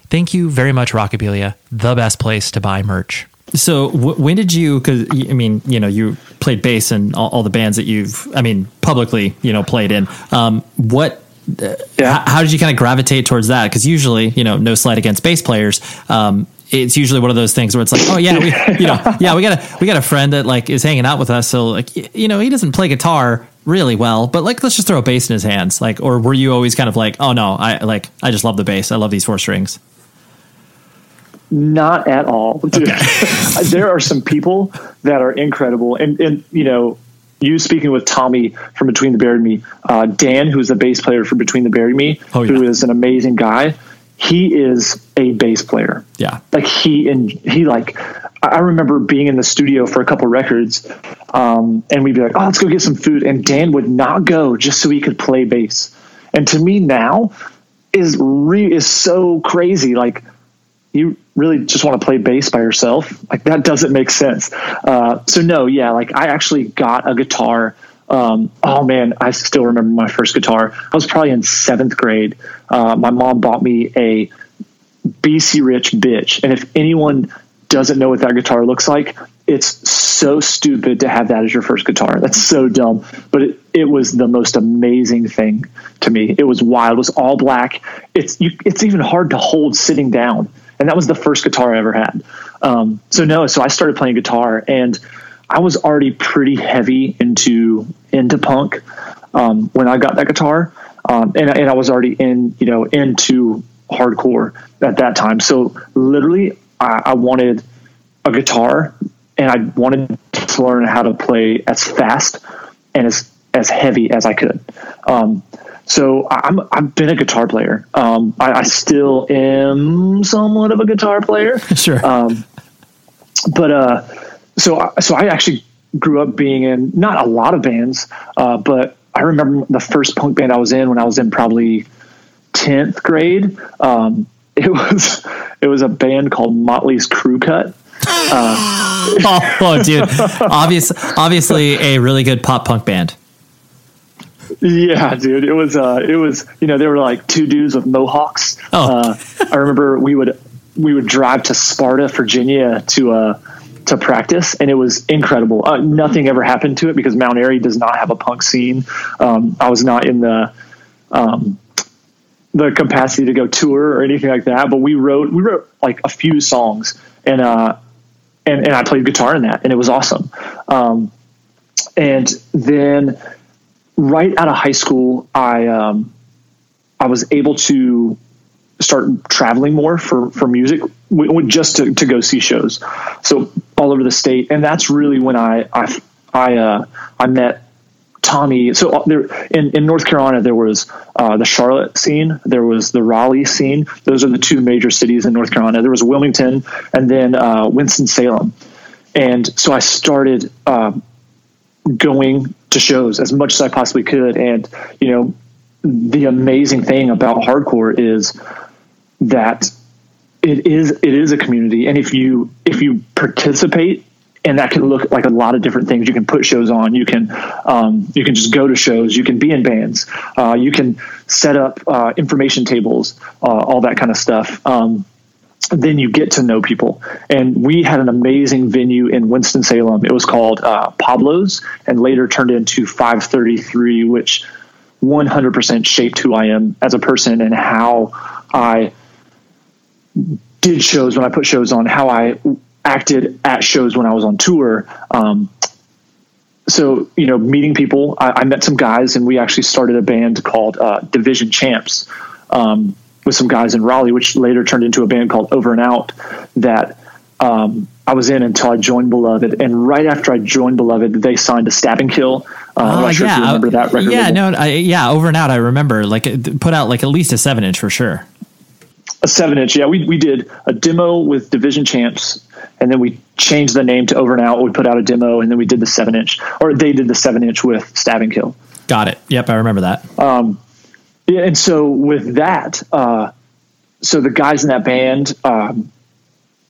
Thank you very much, Rockabilia, the best place to buy merch. So w- when did you? Because I mean, you know, you played bass in all, all, the bands that you've, I mean, publicly, you know, played in. Um, what? Uh, yeah. How, how did you kind of gravitate towards that? Because usually, you know, no slight against bass players, um, it's usually one of those things where it's like, oh yeah, we, [LAUGHS] you know, yeah, we got a we got a friend that like is hanging out with us, so like, you know, he doesn't play guitar, really well, but like let's just throw a bass in his hands. Like, or were you always kind of like, oh no, I like I just love the bass. I love these four strings. Not at all. [LAUGHS] Dude. [LAUGHS] there are some people that are incredible, and and you know, you speaking with Tommy from Between the Buried and Me, uh, Dan, who's the bass player for Between the Buried and Me, Oh, yeah. who is an amazing guy. He is a bass player. Yeah. like he and he like. I remember being in the studio for a couple records, um, and we'd be like, "Oh, let's go get some food," and Dan would not go just so he could play bass. And to me now is re- is so crazy. Like you really just want to play bass by yourself like that doesn't make sense uh, so no yeah like i actually got a guitar um, oh man i still remember my first guitar. I was probably in seventh grade. Uh, my mom bought me a BC Rich Bich. And if anyone doesn't know what that guitar looks like it's so stupid to have that as your first guitar. That's so dumb. But it, it was the most amazing thing to me. It was wild. It was all black. It's you, it's even hard to hold sitting down. And that was the first guitar I ever had. Um, so no, so I started playing guitar, and I was already pretty heavy into into punk um, when I got that guitar, um, and and I was already in you know into hardcore at that time. So literally, I, I wanted a guitar, and I wanted to learn how to play as fast and as as heavy as I could. Um, so I'm I've been a guitar player. Um, I, I still am somewhat of a guitar player. [LAUGHS] Sure. Um, but uh, so I- so I actually grew up being in not a lot of bands, uh, but I remember the first punk band I was in when I was in probably tenth grade. Um, [LAUGHS] it was it was a band called Motley's Crew Cut. oh, [LAUGHS] oh, dude, [LAUGHS] obvious, obviously a really good pop punk band. Yeah, dude, it was uh, it was you know there were like two dudes with mohawks. Oh. Uh, I remember we would we would drive to Sparta, Virginia to uh to practice, and it was incredible. Uh, nothing ever happened to it because Mount Airy does not have a punk scene. Um, I was not in the um, the capacity to go tour or anything like that, but we wrote we wrote like a few songs, and uh, and and I played guitar in that, and it was awesome. Um, and then right out of high school, I um, I was able to start traveling more for for music, w- w- just to, to go see shows, so all over the state, and that's really when I I I, uh, I met Tommy. So uh, there in, in North Carolina, there was uh, the Charlotte scene, there was the Raleigh scene. Those are the two major cities in North Carolina. There was Wilmington, and then uh, Winston Salem, and so I started. Uh, going to shows as much as I possibly could. And, you know, the amazing thing about hardcore is that it is, it is a community. And if you, if you participate and that can look like a lot of different things. You can put shows on. You can um, you can just go to shows. You can be in bands. Uh, you can set up uh, information tables, uh, all that kind of stuff. Um, then you get to know people. And we had an amazing venue in Winston Salem. It was called uh, Pablo's, and later turned into 533, which 100% shaped who I am as a person and how I did shows when I put shows on, how I acted at shows when I was on tour. Um, so you know, meeting people, I, I, met some guys, and we actually started a band called uh, Division Champs um, with some guys in Raleigh, which later turned into a band called Over and Out that um, I was in until I joined Beloved. And right after I joined Beloved, they signed a Stab and Kill. Uh, I'm not sure if you remember that record. Yeah, label. no, I, yeah, Over and Out. I remember, like, it put out like at least a seven inch for sure. A seven inch, yeah. We we did a demo with Division Champs, and then we changed the name to Over and Out. We put out a demo, and then we did the seven inch, or they did the seven inch with Stab and Kill. Got it. Yep, I remember that. Um, yeah, and so with that, uh, so the guys in that band um,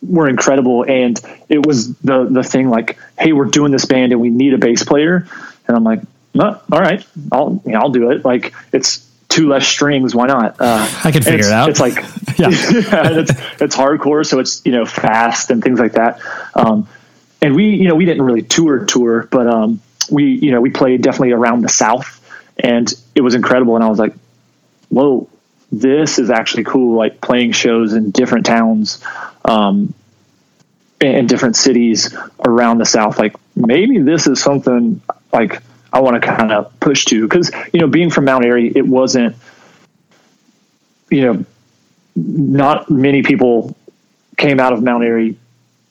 were incredible, and it was the the thing like, hey, we're doing this band, and we need a bass player, and I'm like, no, all right, I'll yeah, I'll do it. Like it's two less strings, why not? Uh, I can figure it out. It's like [LAUGHS] Yeah. [LAUGHS] yeah, it's it's hardcore, so it's you know fast and things like that. Um, and we you know we didn't really tour tour, but um, we you know we played definitely around the South, and it was incredible. And I was like, whoa, this is actually cool. Like playing shows in different towns, um, and different cities around the South. Like maybe this is something like I want to kind of push to because you know being from Mount Airy, it wasn't you know not many people came out of Mount Airy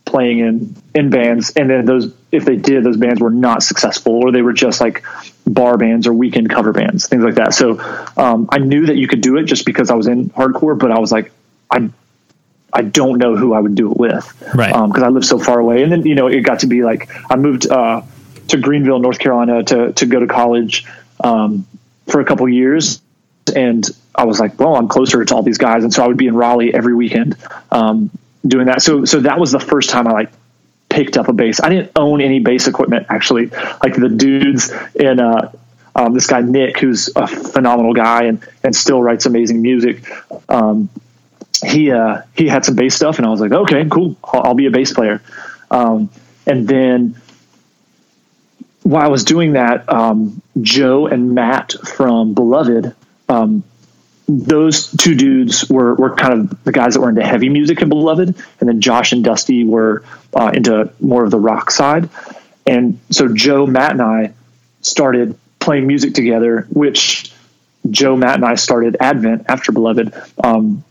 playing in in bands, and then those if they did, those bands were not successful, or they were just like bar bands or weekend cover bands, things like that. So um, I knew that you could do it just because I was in hardcore, but I was like, I I don't know who I would do it with, right? Because um, I live so far away, and then you know it got to be like I moved uh, to Greenville, North Carolina, to to go to college um, for a couple years, and I was like, well, I'm closer to all these guys, and so I would be in Raleigh every weekend um, doing that. So so that was the first time I like picked up a bass. I didn't own any bass equipment actually. Like the dudes in uh, um, this guy Nick, who's a phenomenal guy and and still writes amazing music. Um, he uh, he had some bass stuff, and I was like, okay, cool, I'll, I'll be a bass player. Um, and then while I was doing that, um, Joe and Matt from Beloved, um, those two dudes were were kind of the guys that were into heavy music in Beloved, and then Josh and Dusty were uh, into more of the rock side. And so Joe, Matt, and I started playing music together, which Joe, Matt, and I started Advent after Beloved. Um,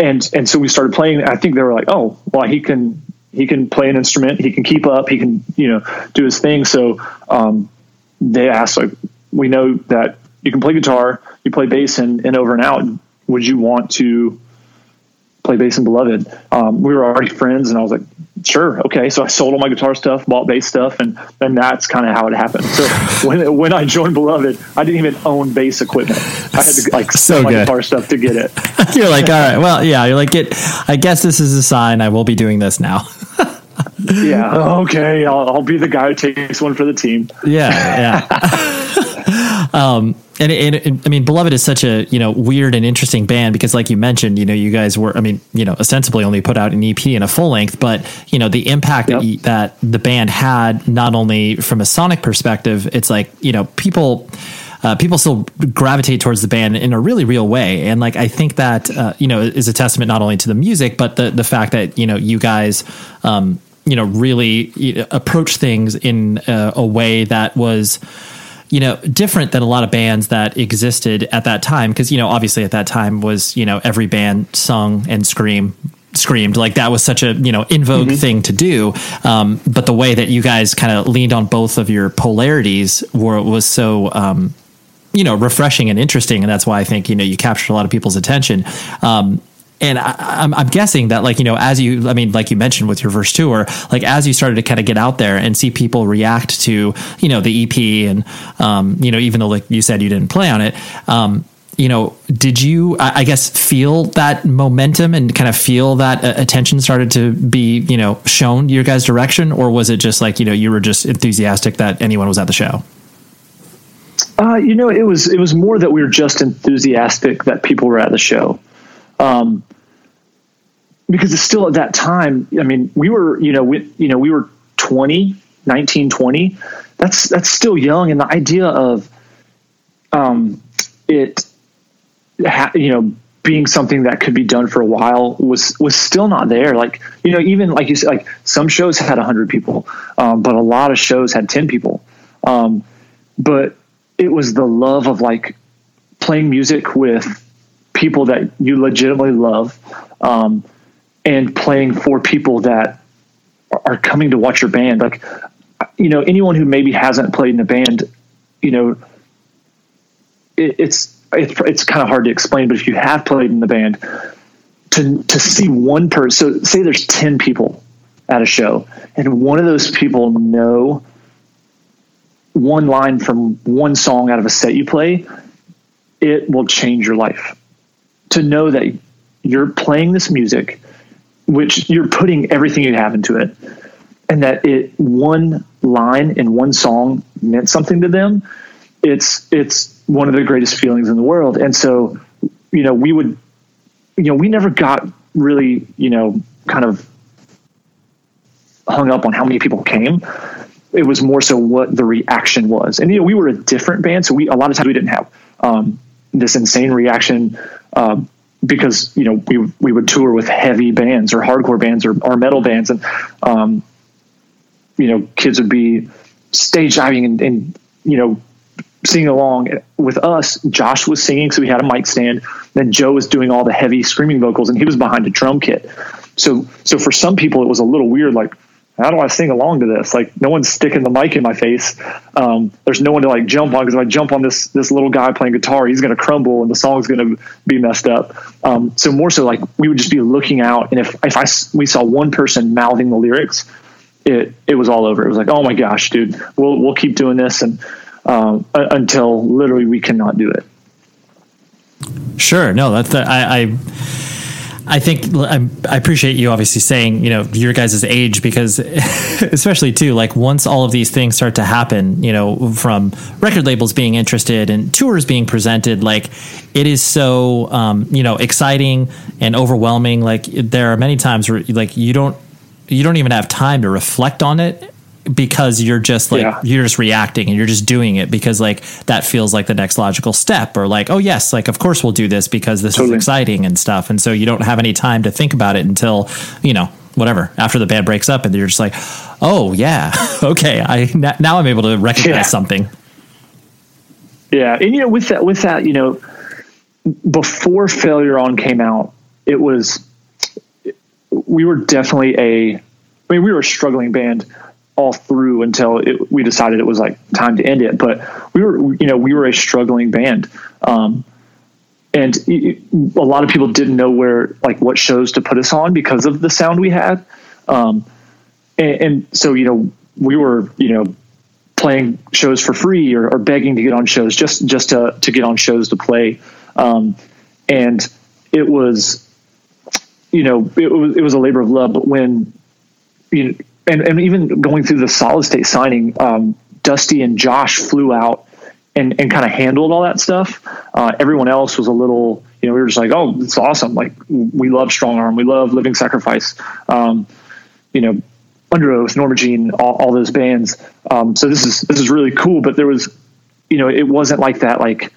and and so we started playing. I think they were like, oh, well, he can he can play an instrument, he can keep up, he can you know do his thing. So um, they asked like, we know that you can play guitar, you play bass and, in Over and Out. Would you want to play bass in Beloved? Um, we were already friends, and I was like, sure, okay. So I sold all my guitar stuff, bought bass stuff, and and that's kind of how it happened. So [LAUGHS] when when I joined Beloved, I didn't even own bass equipment. I had to like so sell my guitar stuff to get it. [LAUGHS] you're like, all right, well, yeah, you're like, it. I guess this is a sign. I will be doing this now. yeah, [LAUGHS] okay. I'll, I'll be the guy who takes one for the team. Yeah, yeah. Um, and, it, it, I mean, Beloved is such a you know weird and interesting band because, like you mentioned, you know, you guys were, I mean, you know, ostensibly only put out an EP and a full length, but you know, the impact Yep. that, that the band had, not only from a sonic perspective, it's like you know, people. Uh, people still gravitate towards the band in a really real way, and like I think that uh, you know is a testament not only to the music, but the the fact that you know you guys um, you know really approach things in uh, a way that was you know different than a lot of bands that existed at that time because you know obviously at that time was you know every band sung and scream screamed. Like that was such a you know in vogue thing to do. Um, but the way that you guys kind of leaned on both of your polarities were was so um, you know refreshing and interesting and that's why i think you know you captured a lot of people's attention. Um, and I, I'm, I'm guessing that like you know as you i mean like you mentioned with your first tour like as you started to kind of get out there and see people react to you know the ep and um, you know even though like you said you didn't play on it um, you know did you I, I guess feel that momentum and kind of feel that uh, attention started to be you know shown your guys direction? Or was it just like you know you were just enthusiastic that anyone was at the show? Uh, you know, it was it was more that we were just enthusiastic that people were at the show, um, because it's still at that time. I mean, we were you know we you know we were 20, 19, 20. That's that's still young, and the idea of um, it, you know, being something that could be done for a while was was still not there. Like you know, even like you said, like some shows had hundred people, um, but a lot of shows had ten people. Um, but it was the love of like playing music with people that you legitimately love, um, and playing for people that are coming to watch your band. Like, you know, anyone who maybe hasn't played in a band, you know, it, it's it's it's kind of hard to explain. But if you have played in the band, to to see one person, so say there's ten people at a show, and one of those people know one line from one song out of a set you play, it will change your life. To know that you're playing this music, which you're putting everything you have into it, and that it one line in one song meant something to them, it's it's one of the greatest feelings in the world. And so, you know, we would, you know, we never got really, you know, kind of hung up on how many people came it was more so what the reaction was. And you know, we were a different band, so we a lot of times we didn't have um, this insane reaction um, because you know we we would tour with heavy bands or hardcore bands or, or metal bands, and um, you know kids would be stage diving and, and you know, singing along with us. Josh was singing, so we had a mic stand. Then Joe was doing all the heavy screaming vocals, and he was behind a drum kit. So, so for some people, it was a little weird. Like, how do I sing along to this? Like, no one's sticking the mic in my face. Um, there's no one to like jump on because if I jump on this this little guy playing guitar, he's going to crumble and the song's going to be messed up. Um, so more so, like we would just be looking out, and if if I we saw one person mouthing the lyrics, it it was all over. It was like, oh my gosh, dude, we'll we'll keep doing this and um, until literally we cannot do it. Sure. No, that's the, I, I I think I, I appreciate you obviously saying, you know, your guys' age because [LAUGHS] especially too, like once all of these things start to happen, you know, from record labels being interested and tours being presented, like it is so, um, you know, exciting and overwhelming. Like there are many times where like you don't, you don't even have time to reflect on it because you're just like yeah. you're just reacting and you're just doing it because like that feels like the next logical step or like oh yes like of course we'll do this because this totally. is exciting and stuff and so you don't have any time to think about it until you know whatever after the band breaks up and you're just like oh yeah [LAUGHS] okay i now i'm able to recognize yeah. something yeah and you know with that with that you know before failure on came out it was we were definitely a I mean, we were a struggling band all through until it, we decided it was like time to end it. But we were, you know, we were a struggling band. Um, and it, a lot of people didn't know where, like what shows to put us on because of the sound we had. Um, and, and, so, you know, we were, you know, playing shows for free or, or, begging to get on shows just, just to, to get on shows to play. Um, and it was, you know, it was, it was a labor of love, but when, you know, and, and even going through the solid state signing, um, Dusty and Josh flew out and, and kind of handled all that stuff. Uh, everyone else was a little, you know, we were just like, oh, it's awesome. Like we love Strongarm, we love Living Sacrifice, um, you know, Underoath, Norma Jean, all, all those bands. Um, so this is this is really cool. But there was, you know, it wasn't like that. Like,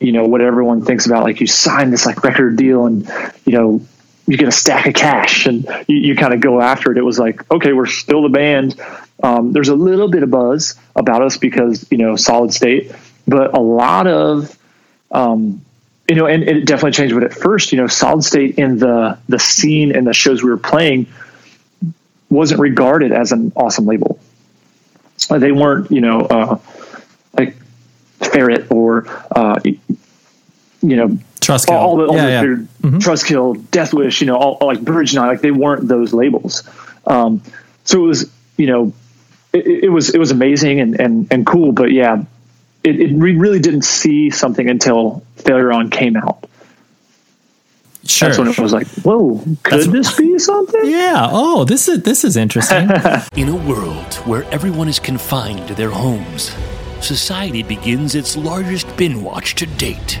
you know, what everyone thinks about. Like you sign this like record deal, and you know, you get a stack of cash and you, you kind of go after it. It was like, okay, we're still the band. Um, there's a little bit of buzz about us because, you know, solid state, but a lot of, um, you know, and, and it definitely changed. But at first, you know, solid state in the, the scene and the shows we were playing wasn't regarded as an awesome label. They weren't, you know, uh, like Ferret or, uh, you know, Trustkill. All, the, all yeah, the yeah. Mm-hmm. Trustkill, Deathwish, you know, all, like Bridge Nine, like they weren't those labels. Um, so it was, you know, it, it, was it was amazing and and and cool, but yeah, it, it we really didn't see something until Failure On came out. Sure. That's when it was like, whoa, could That's, this be something? Yeah. Oh, this is this is interesting. [LAUGHS] In a world where everyone is confined to their homes, society begins its largest bin watch to date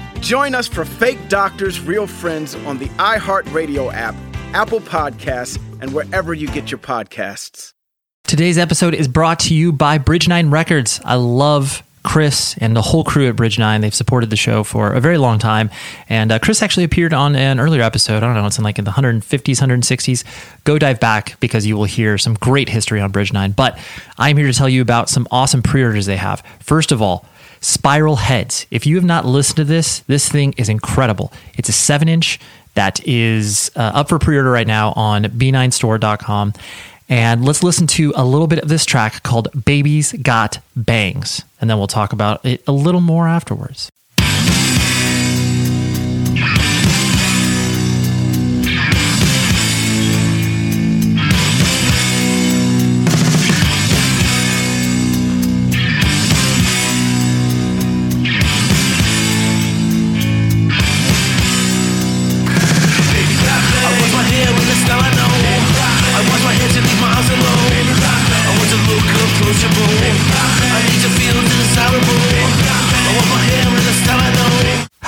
Join us for Fake Doctors, Real Friends on the iHeartRadio app, Apple Podcasts, and wherever you get your podcasts. Today's episode is brought to you by Bridge Nine Records. I love Chris and the whole crew at Bridge Nine. They've supported the show for a very long time. And uh, Chris actually appeared on an earlier episode. I don't know, it's in like in the 150s, 160s. Go dive back because you will hear some great history on Bridge Nine. But I'm here to tell you about some awesome pre orders they have. First of all, Spiral Heads. If you have not listened to this, this thing is incredible. It's a seven inch that is uh, up for pre order right now on b9store.com. And let's listen to a little bit of this track called Baby's Got Bangs. And then we'll talk about it a little more afterwards.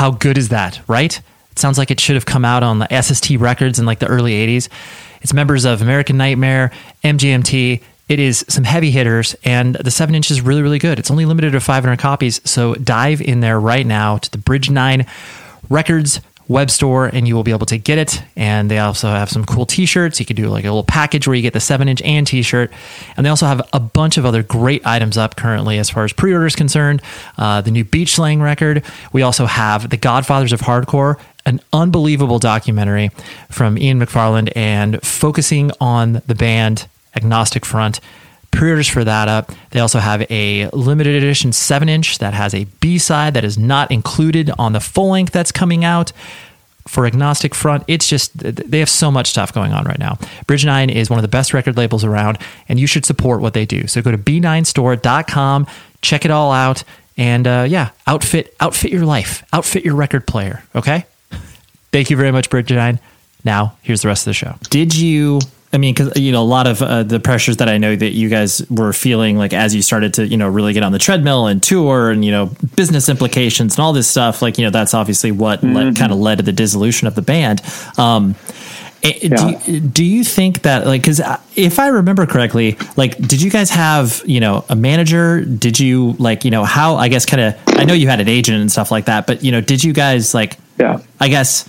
How good is that, right? It sounds like it should have come out on the SST records in like the early 80s. It's members of American Nightmare, MGMT. It is some heavy hitters, and the 7 inch is really, really good. It's only limited to 500 copies, so dive in there right now to the Bridge 9 Records web store and you will be able to get it. And they also have some cool t shirts. You could do like a little package where you get the 7 inch and t shirt. And they also have a bunch of other great items up currently as far as pre order is concerned. Uh, the new Beach Slang record. We also have The Godfathers of Hardcore. An unbelievable documentary from Ian McFarland and focusing on the band Agnostic Front pre-orders for that up. They also have a limited edition 7-inch that has a B-side that is not included on the full length that's coming out. For Agnostic Front, it's just they have so much stuff going on right now. Bridge 9 is one of the best record labels around and you should support what they do. So go to b9store.com, check it all out and uh, yeah, outfit outfit your life, outfit your record player, okay? [LAUGHS] Thank you very much Bridge 9. Now, here's the rest of the show. Did you I mean, because you know, a lot of uh, the pressures that I know that you guys were feeling, like as you started to, you know, really get on the treadmill and tour, and you know, business implications and all this stuff. Like, you know, that's obviously what mm-hmm. kind of led to the dissolution of the band. Um, eh, yeah. do, you, do you think that like because if i remember correctly like did you guys have you know a manager did you like you know how i guess kind of i know you had an agent and stuff like that but you know did you guys like yeah i guess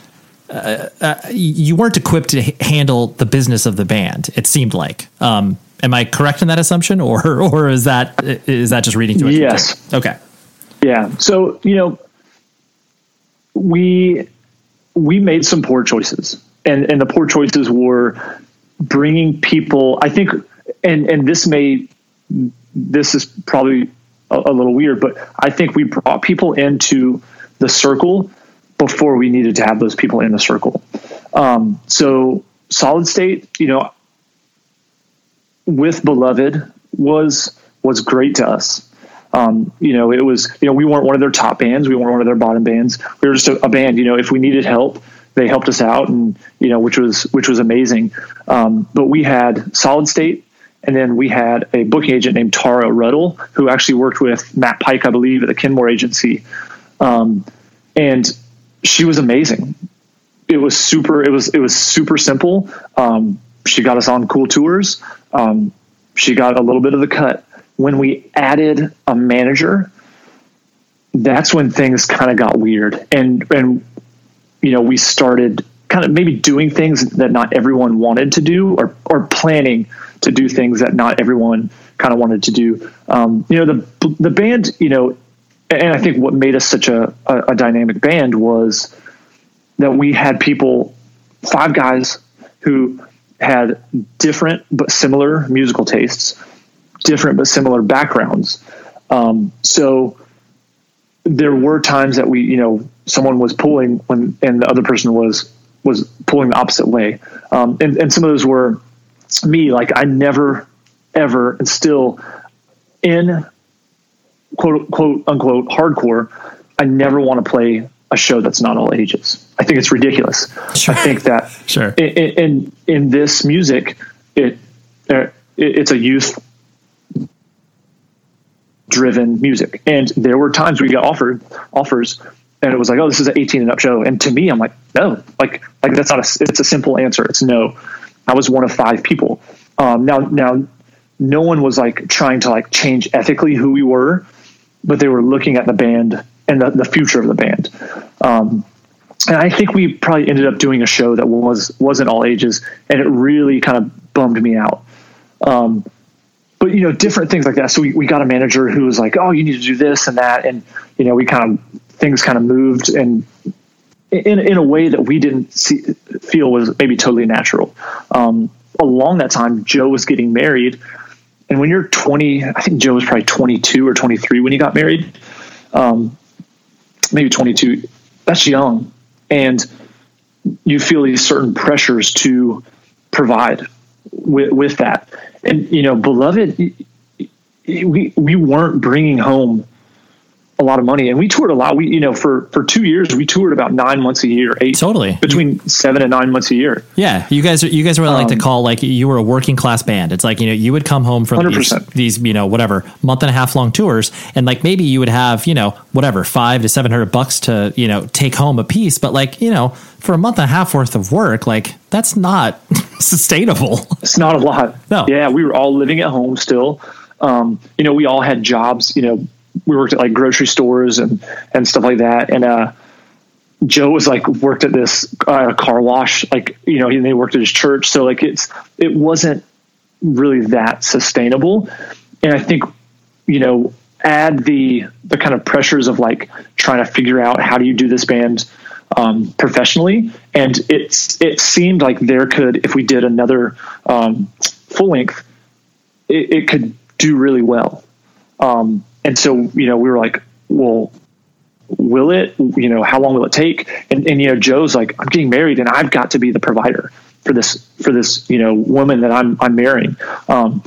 uh, uh, you weren't equipped to h- handle the business of the band. It seemed like. Um, am I correct in that assumption, or [LAUGHS] or is that is that just reading too much? Yes. Okay. Yeah. So you know, we we made some poor choices, and and the poor choices were bringing people. I think, and and this may this is probably a, a little weird, but I think we brought people into the circle before we needed to have those people in the circle. Um, so solid state, you know, with beloved was was great to us. Um, you know, it was you know we weren't one of their top bands, we weren't one of their bottom bands. We were just a, a band. You know, if we needed help, they helped us out, and you know, which was which was amazing. Um, but we had solid state. And then we had a booking agent named Tara Ruddle, who actually worked with Matt Pike, I believe, at the Kenmore Agency. Um, and she was amazing. It was super. It was it was super simple. Um, she got us on cool tours. Um, she got a little bit of the cut. When we added a manager, that's when things kind of got weird, and and you know we started kind of maybe doing things that not everyone wanted to do, or or planning to do things that not everyone kind of wanted to do. Um, you know the the band, you know, and I think what made us such a, a, a dynamic band was that we had people, five guys who had different but similar musical tastes, different but similar backgrounds. Um, so there were times that we, you know, someone was pulling when, and the other person was was pulling the opposite way. Um, and, and some of those were me. Like I never, ever, and still in quote quote unquote hardcore, I never want to play a show that's not all ages. I think it's ridiculous. Sure. I think that [LAUGHS] sure. In, in, in this music, it, it it's a youth driven music, and there were times we got offered offers, and it was like, oh, this is an eighteen and up show, and to me, I'm like, no, like like that's not a it's a simple answer. It's no. I was one of five people. Um, now now no one was like trying to like change ethically who we were but they were looking at the band and the, the future of the band. Um, and I think we probably ended up doing a show that was wasn't all ages, and it really kind of bummed me out. Um, but you know, different things like that. So we, we got a manager who was like, "Oh, you need to do this and that," and you know, we kind of things kind of moved and in in a way that we didn't see, feel was maybe totally natural. Um, along that time, Joe was getting married, and when you're 20, I think Joe was probably 22 or 23 when he got married, um, maybe 22. That's young, and you feel these certain pressures to provide with, with that. And you know, beloved, we we weren't bringing home a lot of money and we toured a lot we you know for for two years we toured about nine months a year eight Totally. between seven and nine months a year Yeah, you guys, are you guys were like to Um, call like you were a working class band. It's like you know you would come home from these, these you know whatever month and a half long tours, and like maybe you would have you know whatever five to seven hundred bucks to you know take home a piece, but like you know for a month and a half worth of work, like that's not [LAUGHS] sustainable. It's not a lot. No. Yeah, we were all living at home still. Um, you know, we all had jobs. You know, we worked at like grocery stores and and stuff like that. And uh, Joe was like worked at this uh, car wash. Like you know, he they worked at his church. So like it's it wasn't really that sustainable. And I think you know add the the kind of pressures of like trying to figure out how do you do this band um, professionally and it's it seemed like there could if we did another um, full length it, it could do really well um, and so you know we were like well will it you know how long will it take? And, and you know joe's like i'm getting married and i've got to be the provider for this for this you know woman that i'm i'm marrying. Um,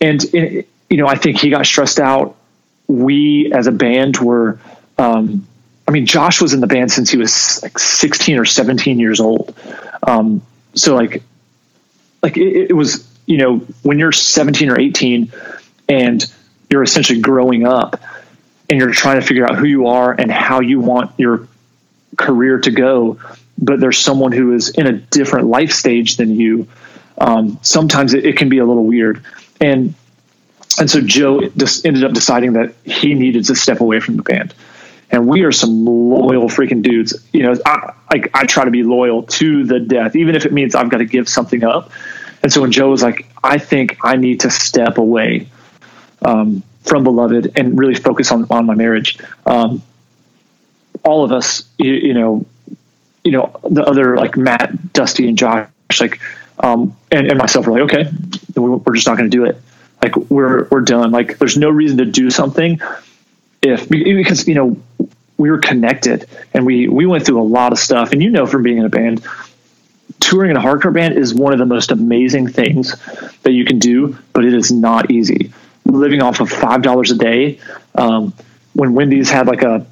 and it, you know i think he got stressed out. We as a band were um, i mean josh was in the band since he was like 16 or 17 years old. Um, so like like it, it was you know when you're 17 or 18 and you're essentially growing up and you're trying to figure out who you are and how you want your career to go but there's someone who is in a different life stage than you um, sometimes it, it can be a little weird. And and so joe just ended up deciding that he needed to step away from the band. And we are some loyal freaking dudes. You know i like i try to be loyal to the death even if it means i've got to give something up. And so when joe was like i think i need to step away um, from beloved and really focus on, on my marriage. Um, all of us you, you know you know the other like matt dusty and josh like um, and, and myself were like okay we're just not going to do it. Like we're we're done. Like there's no reason to do something if because you know we were connected and we we went through a lot of stuff. And you know from being in a band touring in a hardcore band is one of the most amazing things that you can do but it is not easy living off of five dollars a day. Um, when wendy's had like a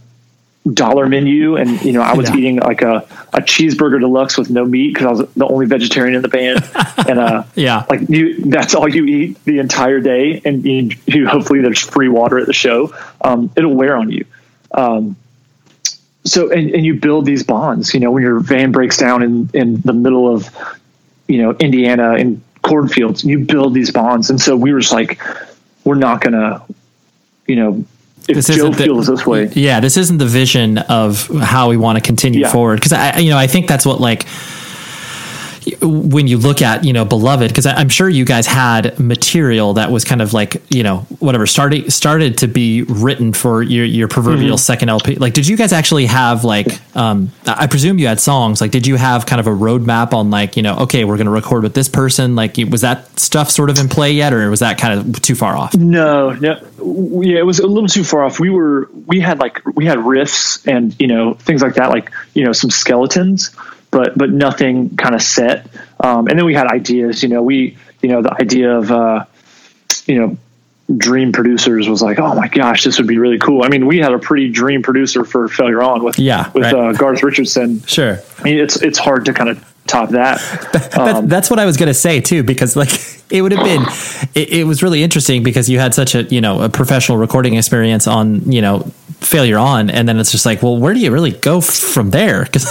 dollar menu and you know i was Yeah. eating like a, a cheeseburger deluxe with no meat because i was the only vegetarian in the band. [LAUGHS] And uh Yeah. like you that's all you eat the entire day and you, you hopefully there's free water at the show. Um, it'll wear on you. Um, so and, and you build these bonds you know when your van breaks down in in the middle of you know indiana in cornfields you build these bonds. And so we were just like we're not gonna you know if This joe the- feels this way Yeah, this isn't the vision of how we want to continue Yeah. forward. Because I, you know, I think that's what like when you look at you know beloved because i'm sure you guys had material that was kind of like you know whatever started started to be written for your your proverbial Mm-hmm. second lp like did you guys actually have like um i presume you had songs. Like did you have kind of a roadmap on like you know okay we're going to record with this person? Like was that stuff sort of in play yet or was that kind of too far off? No, no, yeah, it was a little too far off. We were, we had like, we had riffs and you know things like that, like you know some skeletons, but but nothing kind of set. Um, and then we had ideas. You know, we, you know, the idea of, uh, you know, dream producers was like, oh my gosh, this would be really cool. I mean, we had a pretty dream producer for Failure On with Yeah, with right. uh, Garth Richardson. sure I mean, it's it's hard to kind of top that. That's, Um, that's what I was going to say too, because like [LAUGHS] it would have been, it, it was really interesting because you had such a you know a professional recording experience on you know failure on, and then it's just like, well, where do you really go from there? [LAUGHS] Because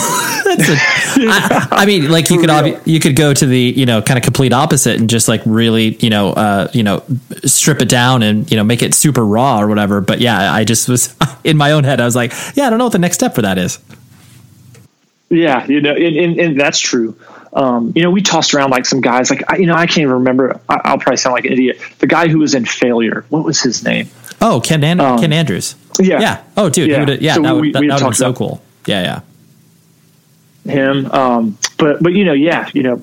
that's, a, I, [LAUGHS] I mean, like you could obvi- you could go to the you know kind of complete opposite and just like really you know uh, you know strip it down and you know make it super raw or whatever. But yeah, I just was in my own head, I was like, yeah, I don't know what the next step for that is. Yeah, you know, and, and, and that's true. Um, you know, we tossed around like some guys, like I, you know, I can't even remember. I, I'll probably sound like an idiot. The guy who was in Failure, what was his name? Oh, Ken Um, Ken Andrews. yeah. yeah. Oh, dude. Yeah. Yeah, So that we- would, have been talked so cool. Yeah, yeah. Him. Um, but but you know, yeah, you know,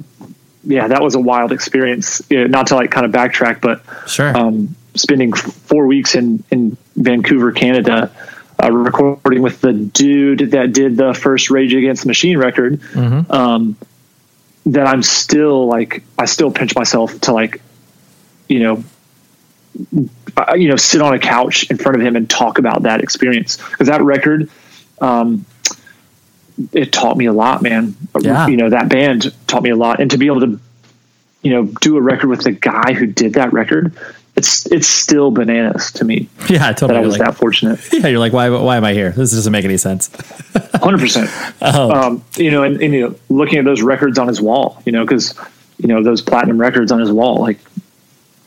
yeah, that was a wild experience. You know, not to like kind of backtrack, but Sure. um, spending f- four weeks in in Vancouver, Canada, uh, recording with the dude that did the first Rage Against the Machine record. Mm-hmm. Um, that I'm still like, I still pinch myself to like, you know, uh, you know, sit on a couch in front of him and talk about that experience because that record, um, it taught me a lot, man. Yeah. You know, that band taught me a lot, and to be able to, you know, do a record with the guy who did that record, it's it's still bananas to me Yeah, totally. that. I was like, that fortunate. [LAUGHS] yeah, you're like, why? Why am I here? This doesn't make any sense. [LAUGHS] Hundred percent. Oh. Um, you know, and, and you know, looking at those records on his wall, you know, because you know those platinum records on his wall, like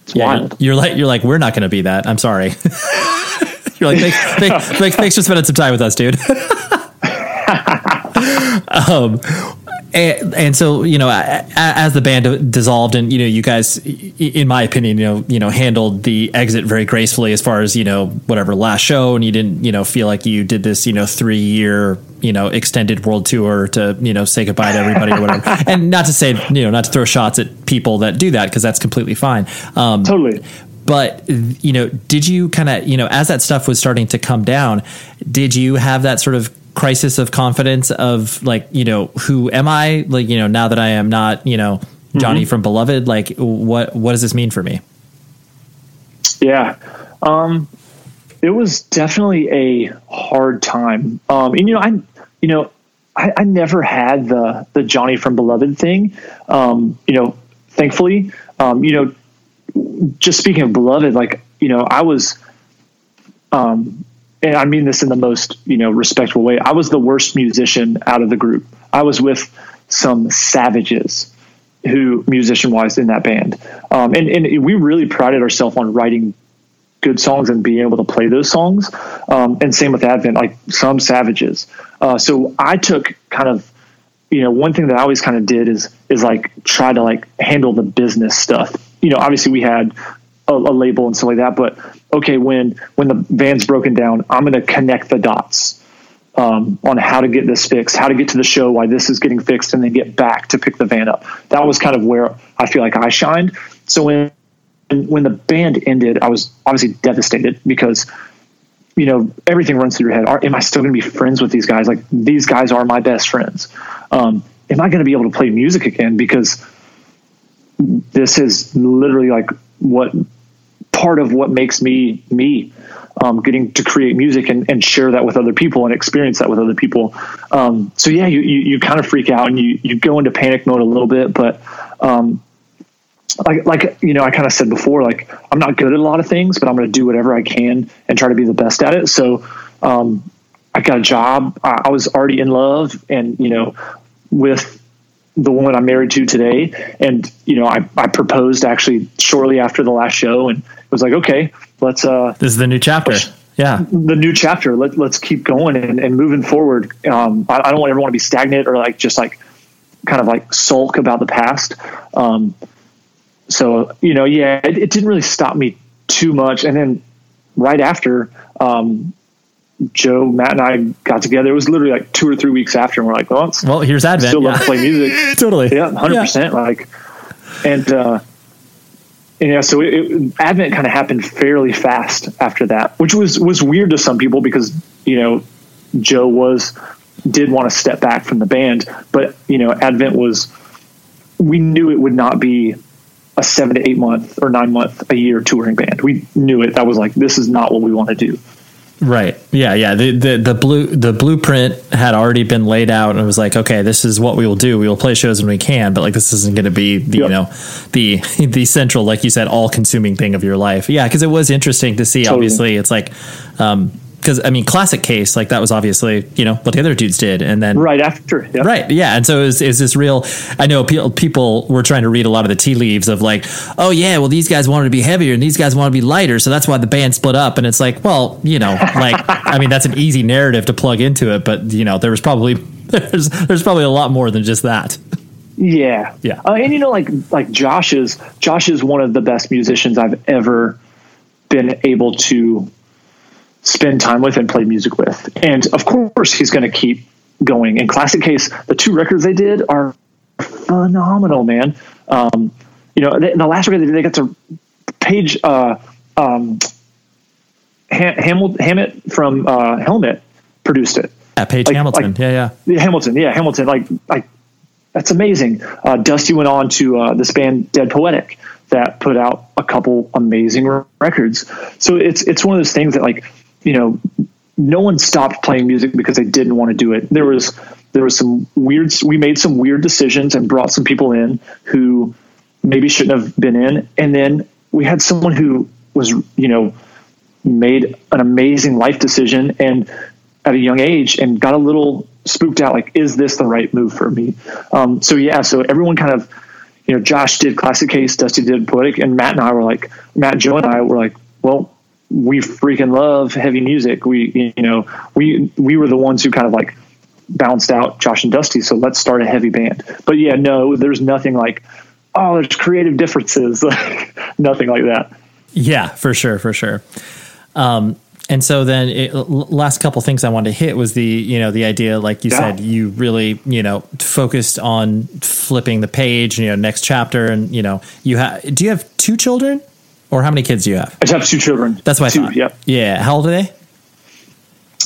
it's Yeah, wild. you're like, you're like, we're not going to be that. I'm sorry. [LAUGHS] you're like, thanks, thanks, like, thanks for spending some time with us, dude. um, and, and so you know, as the band dissolved, and you know, you guys, in my opinion, you know, you know, handled the exit very gracefully as far as you know, whatever last show, and you didn't, you know, feel like you did this, you know, three year, you know, extended world tour to you know say goodbye to everybody or whatever. and not to say, you know, not to throw shots at people that do that because that's completely fine. Um, Totally. but you know did you kind of you know as that stuff was starting to come down did you have that sort of crisis of confidence of like you know who am i like you know now that i am not you know johnny from beloved like what what does this mean for me Yeah. Um, it was definitely a hard time. Um, and you know, I, you know, I, I never had the, the Johnny from Beloved thing. Um, you know, thankfully, um, you know, just speaking of Beloved, like, you know, I was, um, and I mean this in the most, you know, respectful way. I was the worst musician out of the group. I was with some savages who musician wise in that band. Um, and, and we really prided ourselves on writing good songs and being able to play those songs. Um, and same with Advent, like some savages. Uh, so I took kind of, you know, one thing that I always kind of did is, is like try to like handle the business stuff. You know, obviously we had a, a label and stuff like that, but okay, when, when the van's broken down, I'm going to connect the dots um, on how to get this fixed, how to get to the show, why this is getting fixed, and then get back to pick the van up. That was kind of where I feel like I shined. So when when the band ended, I was obviously devastated because you know everything runs through your head. Are, am I still going to be friends with these guys? Like these guys are my best friends. Um, am I going to be able to play music again? Because this is literally like what part of what makes me me um, getting to create music and, and share that with other people and experience that with other people. Um, so yeah you, you, you kind of freak out and you, you go into panic mode a little bit but um, like like you know I kind of said before like I'm not good at a lot of things but I'm going to do whatever I can and try to be the best at it. So um, I got a job. I, I was already in love and you know with the woman I'm married to today. And, you know, I, I proposed actually shortly after the last show and it was like, okay, let's, uh, this is the new chapter yeah the new chapter, let, let's keep going and, and moving forward. Um, I, I don't ever want to be stagnant or like, just like kind of like sulk about the past. Um, so, you know, yeah, it, it didn't really stop me too much. And then right after, um, Joe, Matt, and I got together. It was literally like two or three weeks after, and we're like, "Well, well here's advent still yeah. love to play music." [LAUGHS] totally yeah, hundred percent. Like, and uh, and yeah, so it, it, Advent kind of happened fairly fast after that, which was was weird to some people because you know Joe was did want to step back from the band, but you know Advent was we knew it would not be a seven to eight month or nine month a year touring band. We knew it. That was like this is not what we want to do. Right. Yeah. Yeah. The, the the blue the blueprint had already been laid out, and it was like, okay, this is what we will do. We will play shows when we can, but like this isn't going to be the you know the [LAUGHS] the central, like you said, all consuming thing of your life. Yeah, because it was interesting to see. Totally. Obviously, it's like. um because I mean, classic case like that was obviously you know what the other dudes did, and then Right after, yeah. Right. Yeah. And so is is this real? I know people people were trying to read a lot of the tea leaves of like, oh yeah, well these guys wanted to be heavier and these guys want to be lighter, so that's why the band split up. And it's like, well, you know, like I mean that's an easy narrative to plug into it, but you know there was probably [LAUGHS] there's there's probably a lot more than just that. Yeah, Yeah. uh, and you know, like like Josh is Josh is one of the best musicians I've ever been able to spend time with and play music with, and of course he's going to keep going. In Classic Case, the two records they did are phenomenal, man. Um, you know, the, the last record they did, they got to Page uh, um, Ham, Hamil- Hammett from uh, Helmet produced it. Yeah, Page Like- Hamilton. like- yeah, yeah. Yeah, Hamilton, yeah, Hamilton. Like, like that's amazing. Uh, Dusty went on to uh, this band Dead Poetic that put out a couple amazing records. So it's it's one of those things that like you know no one stopped playing music because they didn't want to do it. There was there was some weird we made some weird decisions and brought some people in who maybe shouldn't have been in and then we had someone who was you know made an amazing life decision and at a young age and got a little spooked out like is this the right move for me um, so yeah so everyone kind of you know josh did classic case dusty did poetic and matt and i were like matt joe and i were like well we freaking love heavy music. We you know we we were the ones who kind of like bounced out josh and dusty so let's start a heavy band. But yeah no there's nothing like oh there's creative differences. Like [LAUGHS] nothing like that. Yeah for sure for sure. Um, and so then it, last couple things I wanted to hit was the you know the idea like you yeah. said you really you know focused on flipping the page you know next chapter and you know you have do you have two children or how many kids do you have? I have two children. That's what two, thought. Yep. Yeah. How old are they?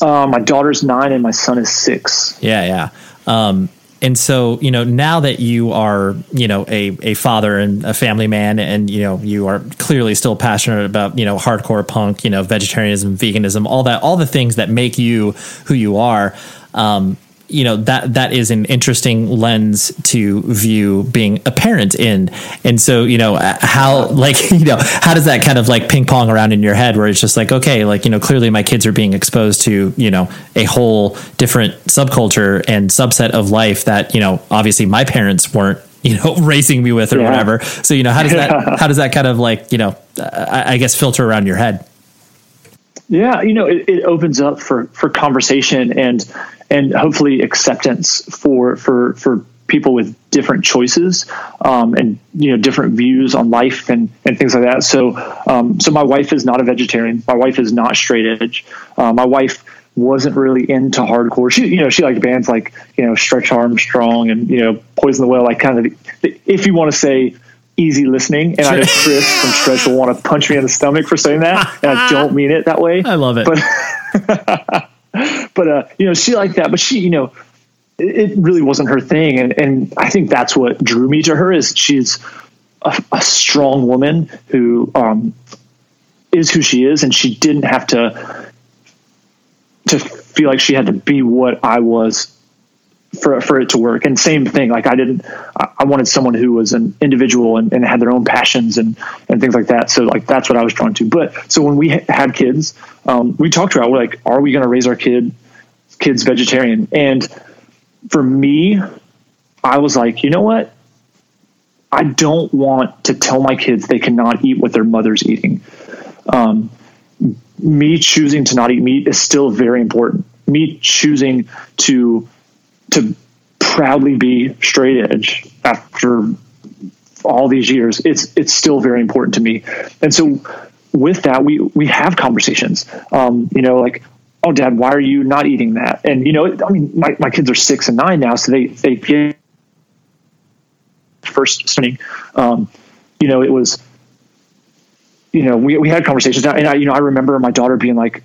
Uh, my daughter's nine and my son is six. Yeah, yeah. Um, and so you know now that you are you know a, a father and a family man and you know you are clearly still passionate about you know hardcore punk you know vegetarianism veganism all that all the things that make you who you are um, you know that that is an interesting lens to view being a parent in and so you know how like you know how does that kind of like ping pong around in your head where it's just like okay like you know clearly my kids are being exposed to you know a whole different subculture and subset of life that you know obviously my parents weren't you know raising me with or yeah. whatever so you know how does that how does that kind of like you know I, I guess filter around your head yeah, you know, it, it, opens up for for conversation and and hopefully acceptance for for for people with different choices um, and you know different views on life and and things like that. So um, so my wife is not a vegetarian. My wife is not straight edge. Uh, my wife wasn't really into hardcore. She you know she liked bands like you know Stretch Arm Strong and you know Poison the Well, like kind of the, if you want to say easy listening. And I know [LAUGHS] Chris from Stretch will want to punch me in the stomach for saying that. And I don't mean it that way. I love it. But [LAUGHS] but uh, you know, she liked that, but she, you know, it, it, really wasn't her thing, and and I think that's what drew me to her is she's a, a strong woman who um, is who she is, and she didn't have to to feel like she had to be what I was for for it to work. And same thing, like I didn't, I wanted someone who was an individual and, and, had their own passions and and things like that. So like that's what I was drawn to. But so when we had kids, um, we talked about we're like, are we going to raise our kid kids vegetarian? And for me, I was like, you know what? I don't want to tell my kids they cannot eat what their mother's eating. Um, me choosing to not eat meat is still very important. Me choosing to to proudly be straight edge after all these years, it's it's still very important to me. And so with that, we we have conversations. Um, you know, like, oh, Dad, why are you not eating that? And you know, I mean, my, my kids are six and nine now, so they they get first studying. Um, you know, it was. You know, we we had conversations, and I, you know, I remember my daughter being like,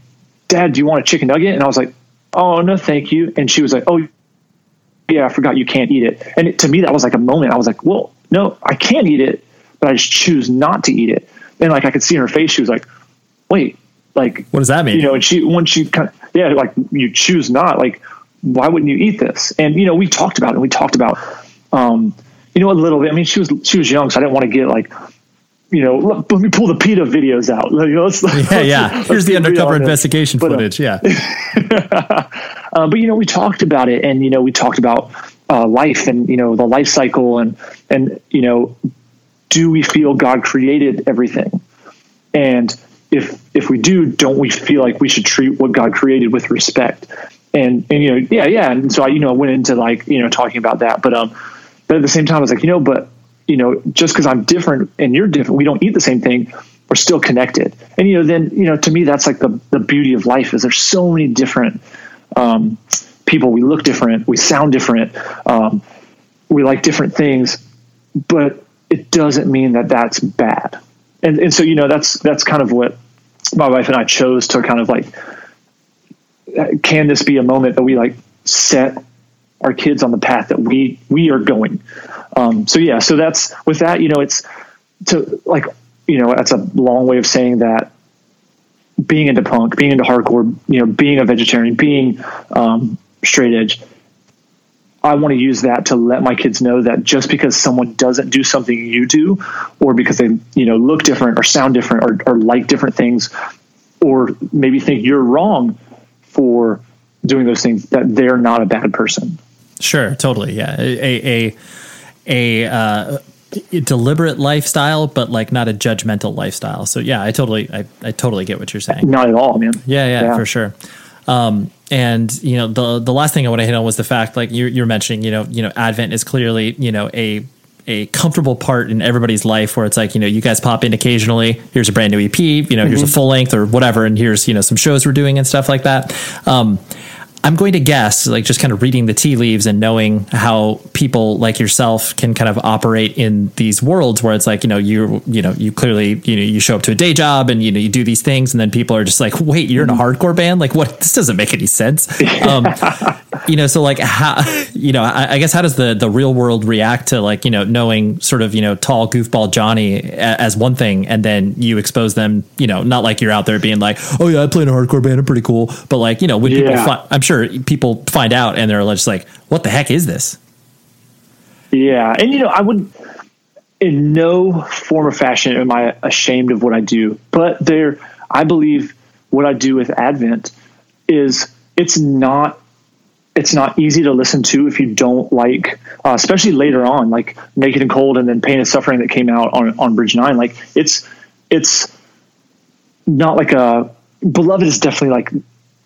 "Dad, do you want a chicken nugget?" And I was like, "Oh no, thank you." And she was like, "Oh, yeah, I forgot you can't eat it. And it, to me, that was like a moment. I was like, well, no, I can't eat it, but I just choose not to eat it. And like I could see in her face, she was like, wait, like, what does that mean? You know, and she, when she kind of, yeah, like you choose not, like, why wouldn't you eat this? And, you know, we talked about it. We talked about, um, you know, a little bit. I mean, she was, she was young, so I didn't want to get like, you know, let, let me pull the PETA videos out. You know, let's, yeah, let's, yeah. Here's let's the undercover investigation but, uh, footage. Uh, yeah. uh, but you know, we talked about it, and you know, we talked about uh, life and you know the life cycle, and and you know, do we feel God created everything? And if if we do, don't we feel like we should treat what God created with respect? And and you know, yeah, yeah. And so I, you know, went into like you know talking about that, but um, but at the same time, I was like, you know, but you know, just because I'm different and you're different, we don't eat the same thing. We're still connected. And, you know, then, you know, to me, that's like the, the beauty of life is there's so many different, um, people. We look different. We sound different. Um, we like different things, but it doesn't mean that that's bad. And, and so, you know, that's, that's kind of what my wife and I chose to kind of like, can this be a moment that we like set our kids on the path that we we are going. Um, so yeah, so that's with that. You know, it's to like you know that's a long way of saying that being into punk, being into hardcore, you know, being a vegetarian, being um, straight edge. I want to use that to let my kids know that just because someone doesn't do something you do, or because they, you know, look different or sound different or, or like different things, or maybe think you're wrong for doing those things, that they're not a bad person. Sure, totally. Yeah. A, a, a, uh, deliberate lifestyle, but like not a judgmental lifestyle. So yeah, I totally, I, I totally get what you're saying. Not at all, man. Yeah, yeah, yeah. for sure. Um, and you know, the the last thing I want to hit on was the fact, like you're, you're mentioning, you know, you know, Advent is clearly, you know, a a comfortable part in everybody's life where it's like, you know, you guys pop in occasionally. Here's a brand new EP, you know, mm-hmm. here's a mm-hmm. full length or whatever, and here's you know some shows we're doing and stuff like that. Um, I'm going to guess, like just kind of reading the tea leaves and knowing how people like yourself can kind of operate in these worlds where it's like, you know, you you know, you clearly, you know, you show up to a day job and you know, you do these things and then people are just like, wait, you're in a hardcore band? Like what this doesn't make any sense. Um, you know, so like how you know, I, I, guess how does the the real world react to like, you know, knowing sort of, you know, tall goofball Johnny as one thing and then you expose them, you know, not like you're out there being like, Oh yeah, I play in a hardcore band, I'm pretty cool. But like, you know, when yeah. people find, I'm sure sure people find out and they're just like, "What the heck is this?" Yeah, and you know, I would in no form or fashion am I ashamed of what I do, but there, I believe what I do with Advent is it's not it's not easy to listen to if you don't like, uh, especially later on, like Naked and Cold and then Pain and Suffering that came out on on Bridge Nine. Like it's it's not like a Beloved is definitely like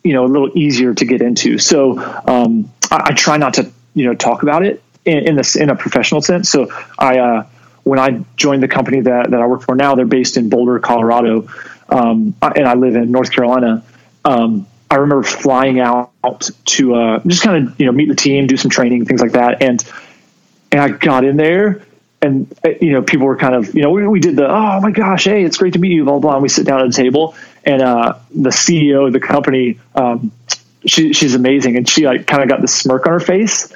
you know a little easier to get into. So um, I, I, try not to you know talk about it in, in this in a professional sense. So I uh, when I joined the company that that I work for now, they're based in Boulder, Colorado, um, and I live in North Carolina. Um, I remember flying out to uh, just kind of you know meet the team, do some training, things like that, and and I got in there and uh, you know people were kind of you know we, we did the oh my gosh hey it's great to meet you blah blah and we sit down at a table and uh, the CEO of the company um, she, she's amazing. And she like kind of got the smirk on her face.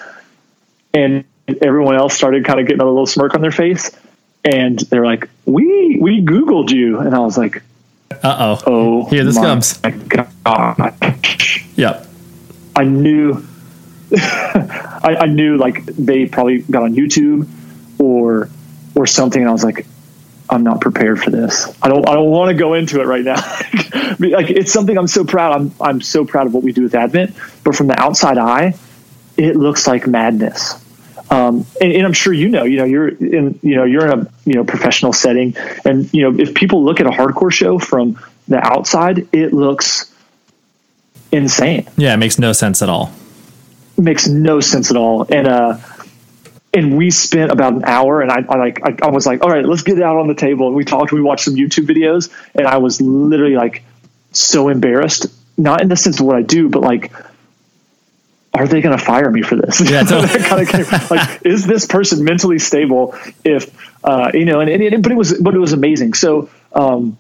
And everyone else started kind of getting a little smirk on their face. And they're like we we googled you. And I was like uh-oh. Oh here this comes. God. yep. I knew [LAUGHS] I, I knew like they probably got on YouTube or or something. And I was like, I'm not prepared for this. I don't I don't want to go into it right now. [LAUGHS] like it's something I'm so proud. I'm I'm so proud of what we do with Advent, but from the outside eye, it looks like madness. Um, and, and, I'm sure you know, you know, you're in, you know, you're in a, you know, professional setting and, you know, if people look at a hardcore show from the outside, it looks insane. Yeah. It makes no sense at all. It makes no sense at all. And, uh, and we spent about an hour and I, I like I, I, was like all right let's get it out on the table. And we talked we watched some youtube videos and i was literally like so embarrassed. Not in the sense of what i do but like are they going to fire me for this? Yeah [LAUGHS] kind of like is this person mentally stable if uh, you know and, and it, but it was but it was amazing. So um,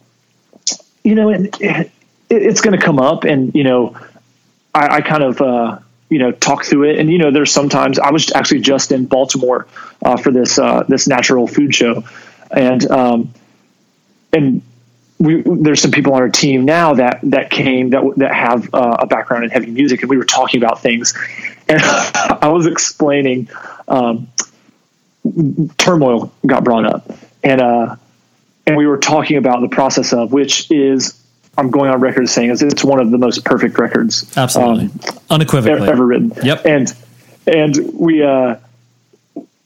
you know and it, it's going to come up and you know I, I kind of uh, you know talk through it. And you know there's sometimes i was actually just in baltimore uh, for this uh, this natural food show. And um, and we, there's some people on our team now that that came that that have uh, a background in heavy music and we were talking about things. And [LAUGHS] i was explaining um, turmoil got brought up. And uh and we were talking about the process of which is I'm going on record saying is it's one of the most perfect records, absolutely, um, unequivocally ever, ever, written. Yep. And and we, uh,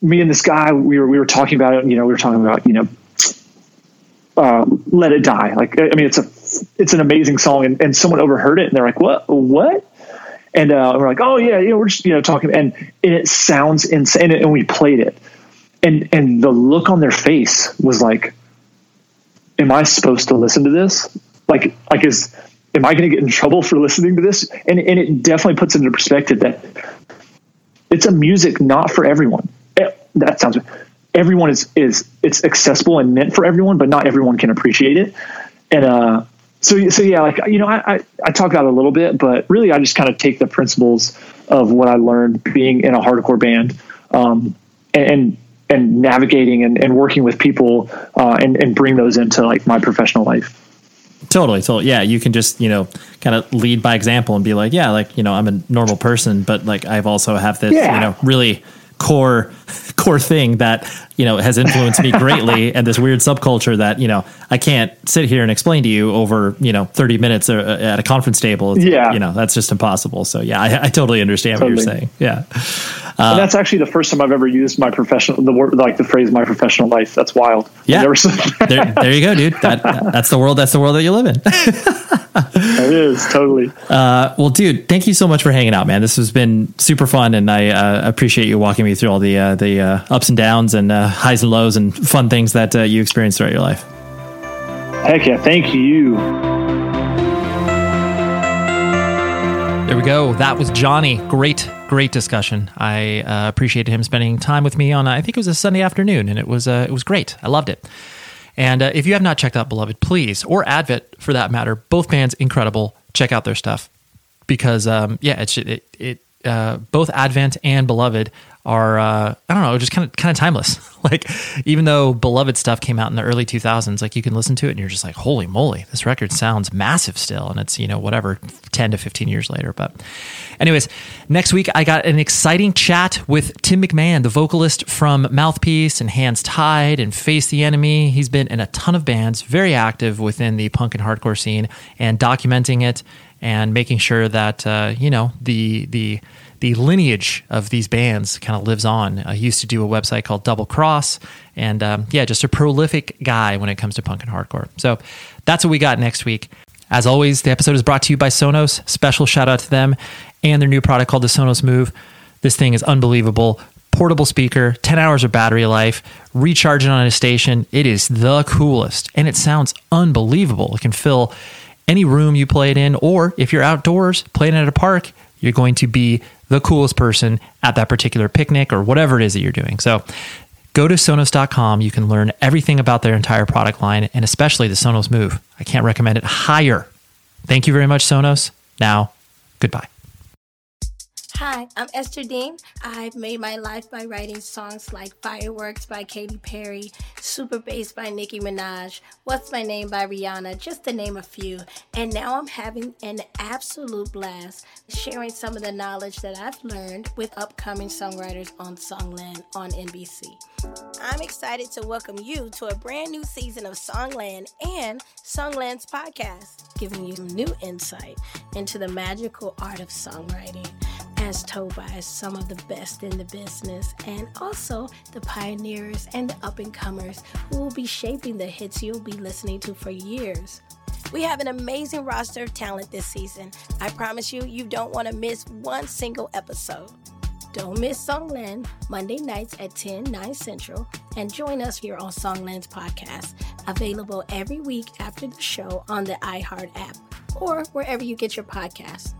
me and this guy, we were we were talking about it. You know, we were talking about you know, uh, let it die. Like I mean, it's a it's an amazing song, and, and someone overheard it, and they're like, what what? And uh, we're like, oh yeah, you know, we're just you know talking, and, and it sounds insane. And we played it, and and the look on their face was like, am I supposed to listen to this? Like like is am I going to get in trouble for listening to this? And and it definitely puts it into perspective that it's a music not for everyone. Eh, that sounds everyone is is it's accessible and meant for everyone, but not everyone can appreciate it. And uh, so so yeah, like you know, I, I I talk about a little bit, but really I just kind of take the principles of what I learned being in a hardcore band, um, and and navigating and, and working with people uh, and and bring those into like my professional life. Totally, totally. Yeah, you can just you know kind of lead by example and be like, yeah, like you know, I'm a normal person, but like I've also have this yeah. you know really core [LAUGHS] core thing that you know has influenced me greatly [LAUGHS] and this weird subculture that you know I can't sit here and explain to you over you know 30 minutes uh, at a conference table. It's, yeah. you know that's just impossible. So yeah I, I totally understand totally. what you're saying. Yeah. Uh, that's actually the first time I've ever used my professional the word like the phrase my professional life. That's wild. Yeah. [LAUGHS] there, there, you go dude. That, that's the world that's the world that you live in. It is totally. Uh, well dude thank you so much for hanging out man. This has been super fun and I uh, appreciate you walking me through all the uh, the uh, ups and downs and highs and lows and fun things that uh, you experienced throughout your life. Heck yeah. Thank you. There we go. That was Johnny. Great, great discussion. I uh, appreciated him spending time with me on. I think it was a Sunday afternoon, and it was uh, it was great. I loved it. And uh, if you have not checked out Beloved, please, or Advent for that matter, both bands incredible. Check out their stuff because um, yeah, it's it, it uh, both Advent and Beloved are uh, I don't know, just kind of kind of timeless. [LAUGHS] like even though beloved stuff came out in the early 2000s, like you can listen to it and you're just like, holy moly, this record sounds massive still, and it's you know whatever 10 to 15 years later. But anyways, next week I got an exciting chat with Tim McMahon, the vocalist from Mouthpiece and Hands Tied and Face the Enemy. He's been in a ton of bands, very active within the punk and hardcore scene, and documenting it and making sure that uh, you know the the the lineage of these bands kind of lives on. I used to do a website called Double Cross, and um, yeah, just a prolific guy when it comes to punk and hardcore. So that's what we got next week. As always, the episode is brought to you by Sonos. Special shout out to them and their new product called the Sonos Move. This thing is unbelievable. Portable speaker, 10 hours of battery life, recharging on a station. It is the coolest and it sounds unbelievable. It can fill any room you play it in, or if you're outdoors playing at a park, you're going to be the coolest person at that particular picnic or whatever it is that you're doing. So go to Sonos.com. You can learn everything about their entire product line and especially the Sonos Move. I can't recommend it higher. Thank you very much, Sonos. Now, goodbye. Hi, I'm Esther Dean. I've made my life by writing songs like Fireworks by Katy Perry, Super Bass by Nicki Minaj, What's My Name by Rihanna, just to name a few. And now I'm having an absolute blast sharing some of the knowledge that I've learned with upcoming songwriters on Songland on NBC. I'm excited to welcome you to a brand new season of Songland and Songland's podcast, giving you new insight into the magical art of songwriting as told by some of the best in the business, and also the pioneers and the up and comers who will be shaping the hits you'll be listening to for years. We have an amazing roster of talent this season. I promise you, you don't want to miss one single episode. Don't miss Songland Monday nights at 10, 9 Central, and join us here on Songland's podcast, available every week after the show on the iHeart app or wherever you get your podcasts.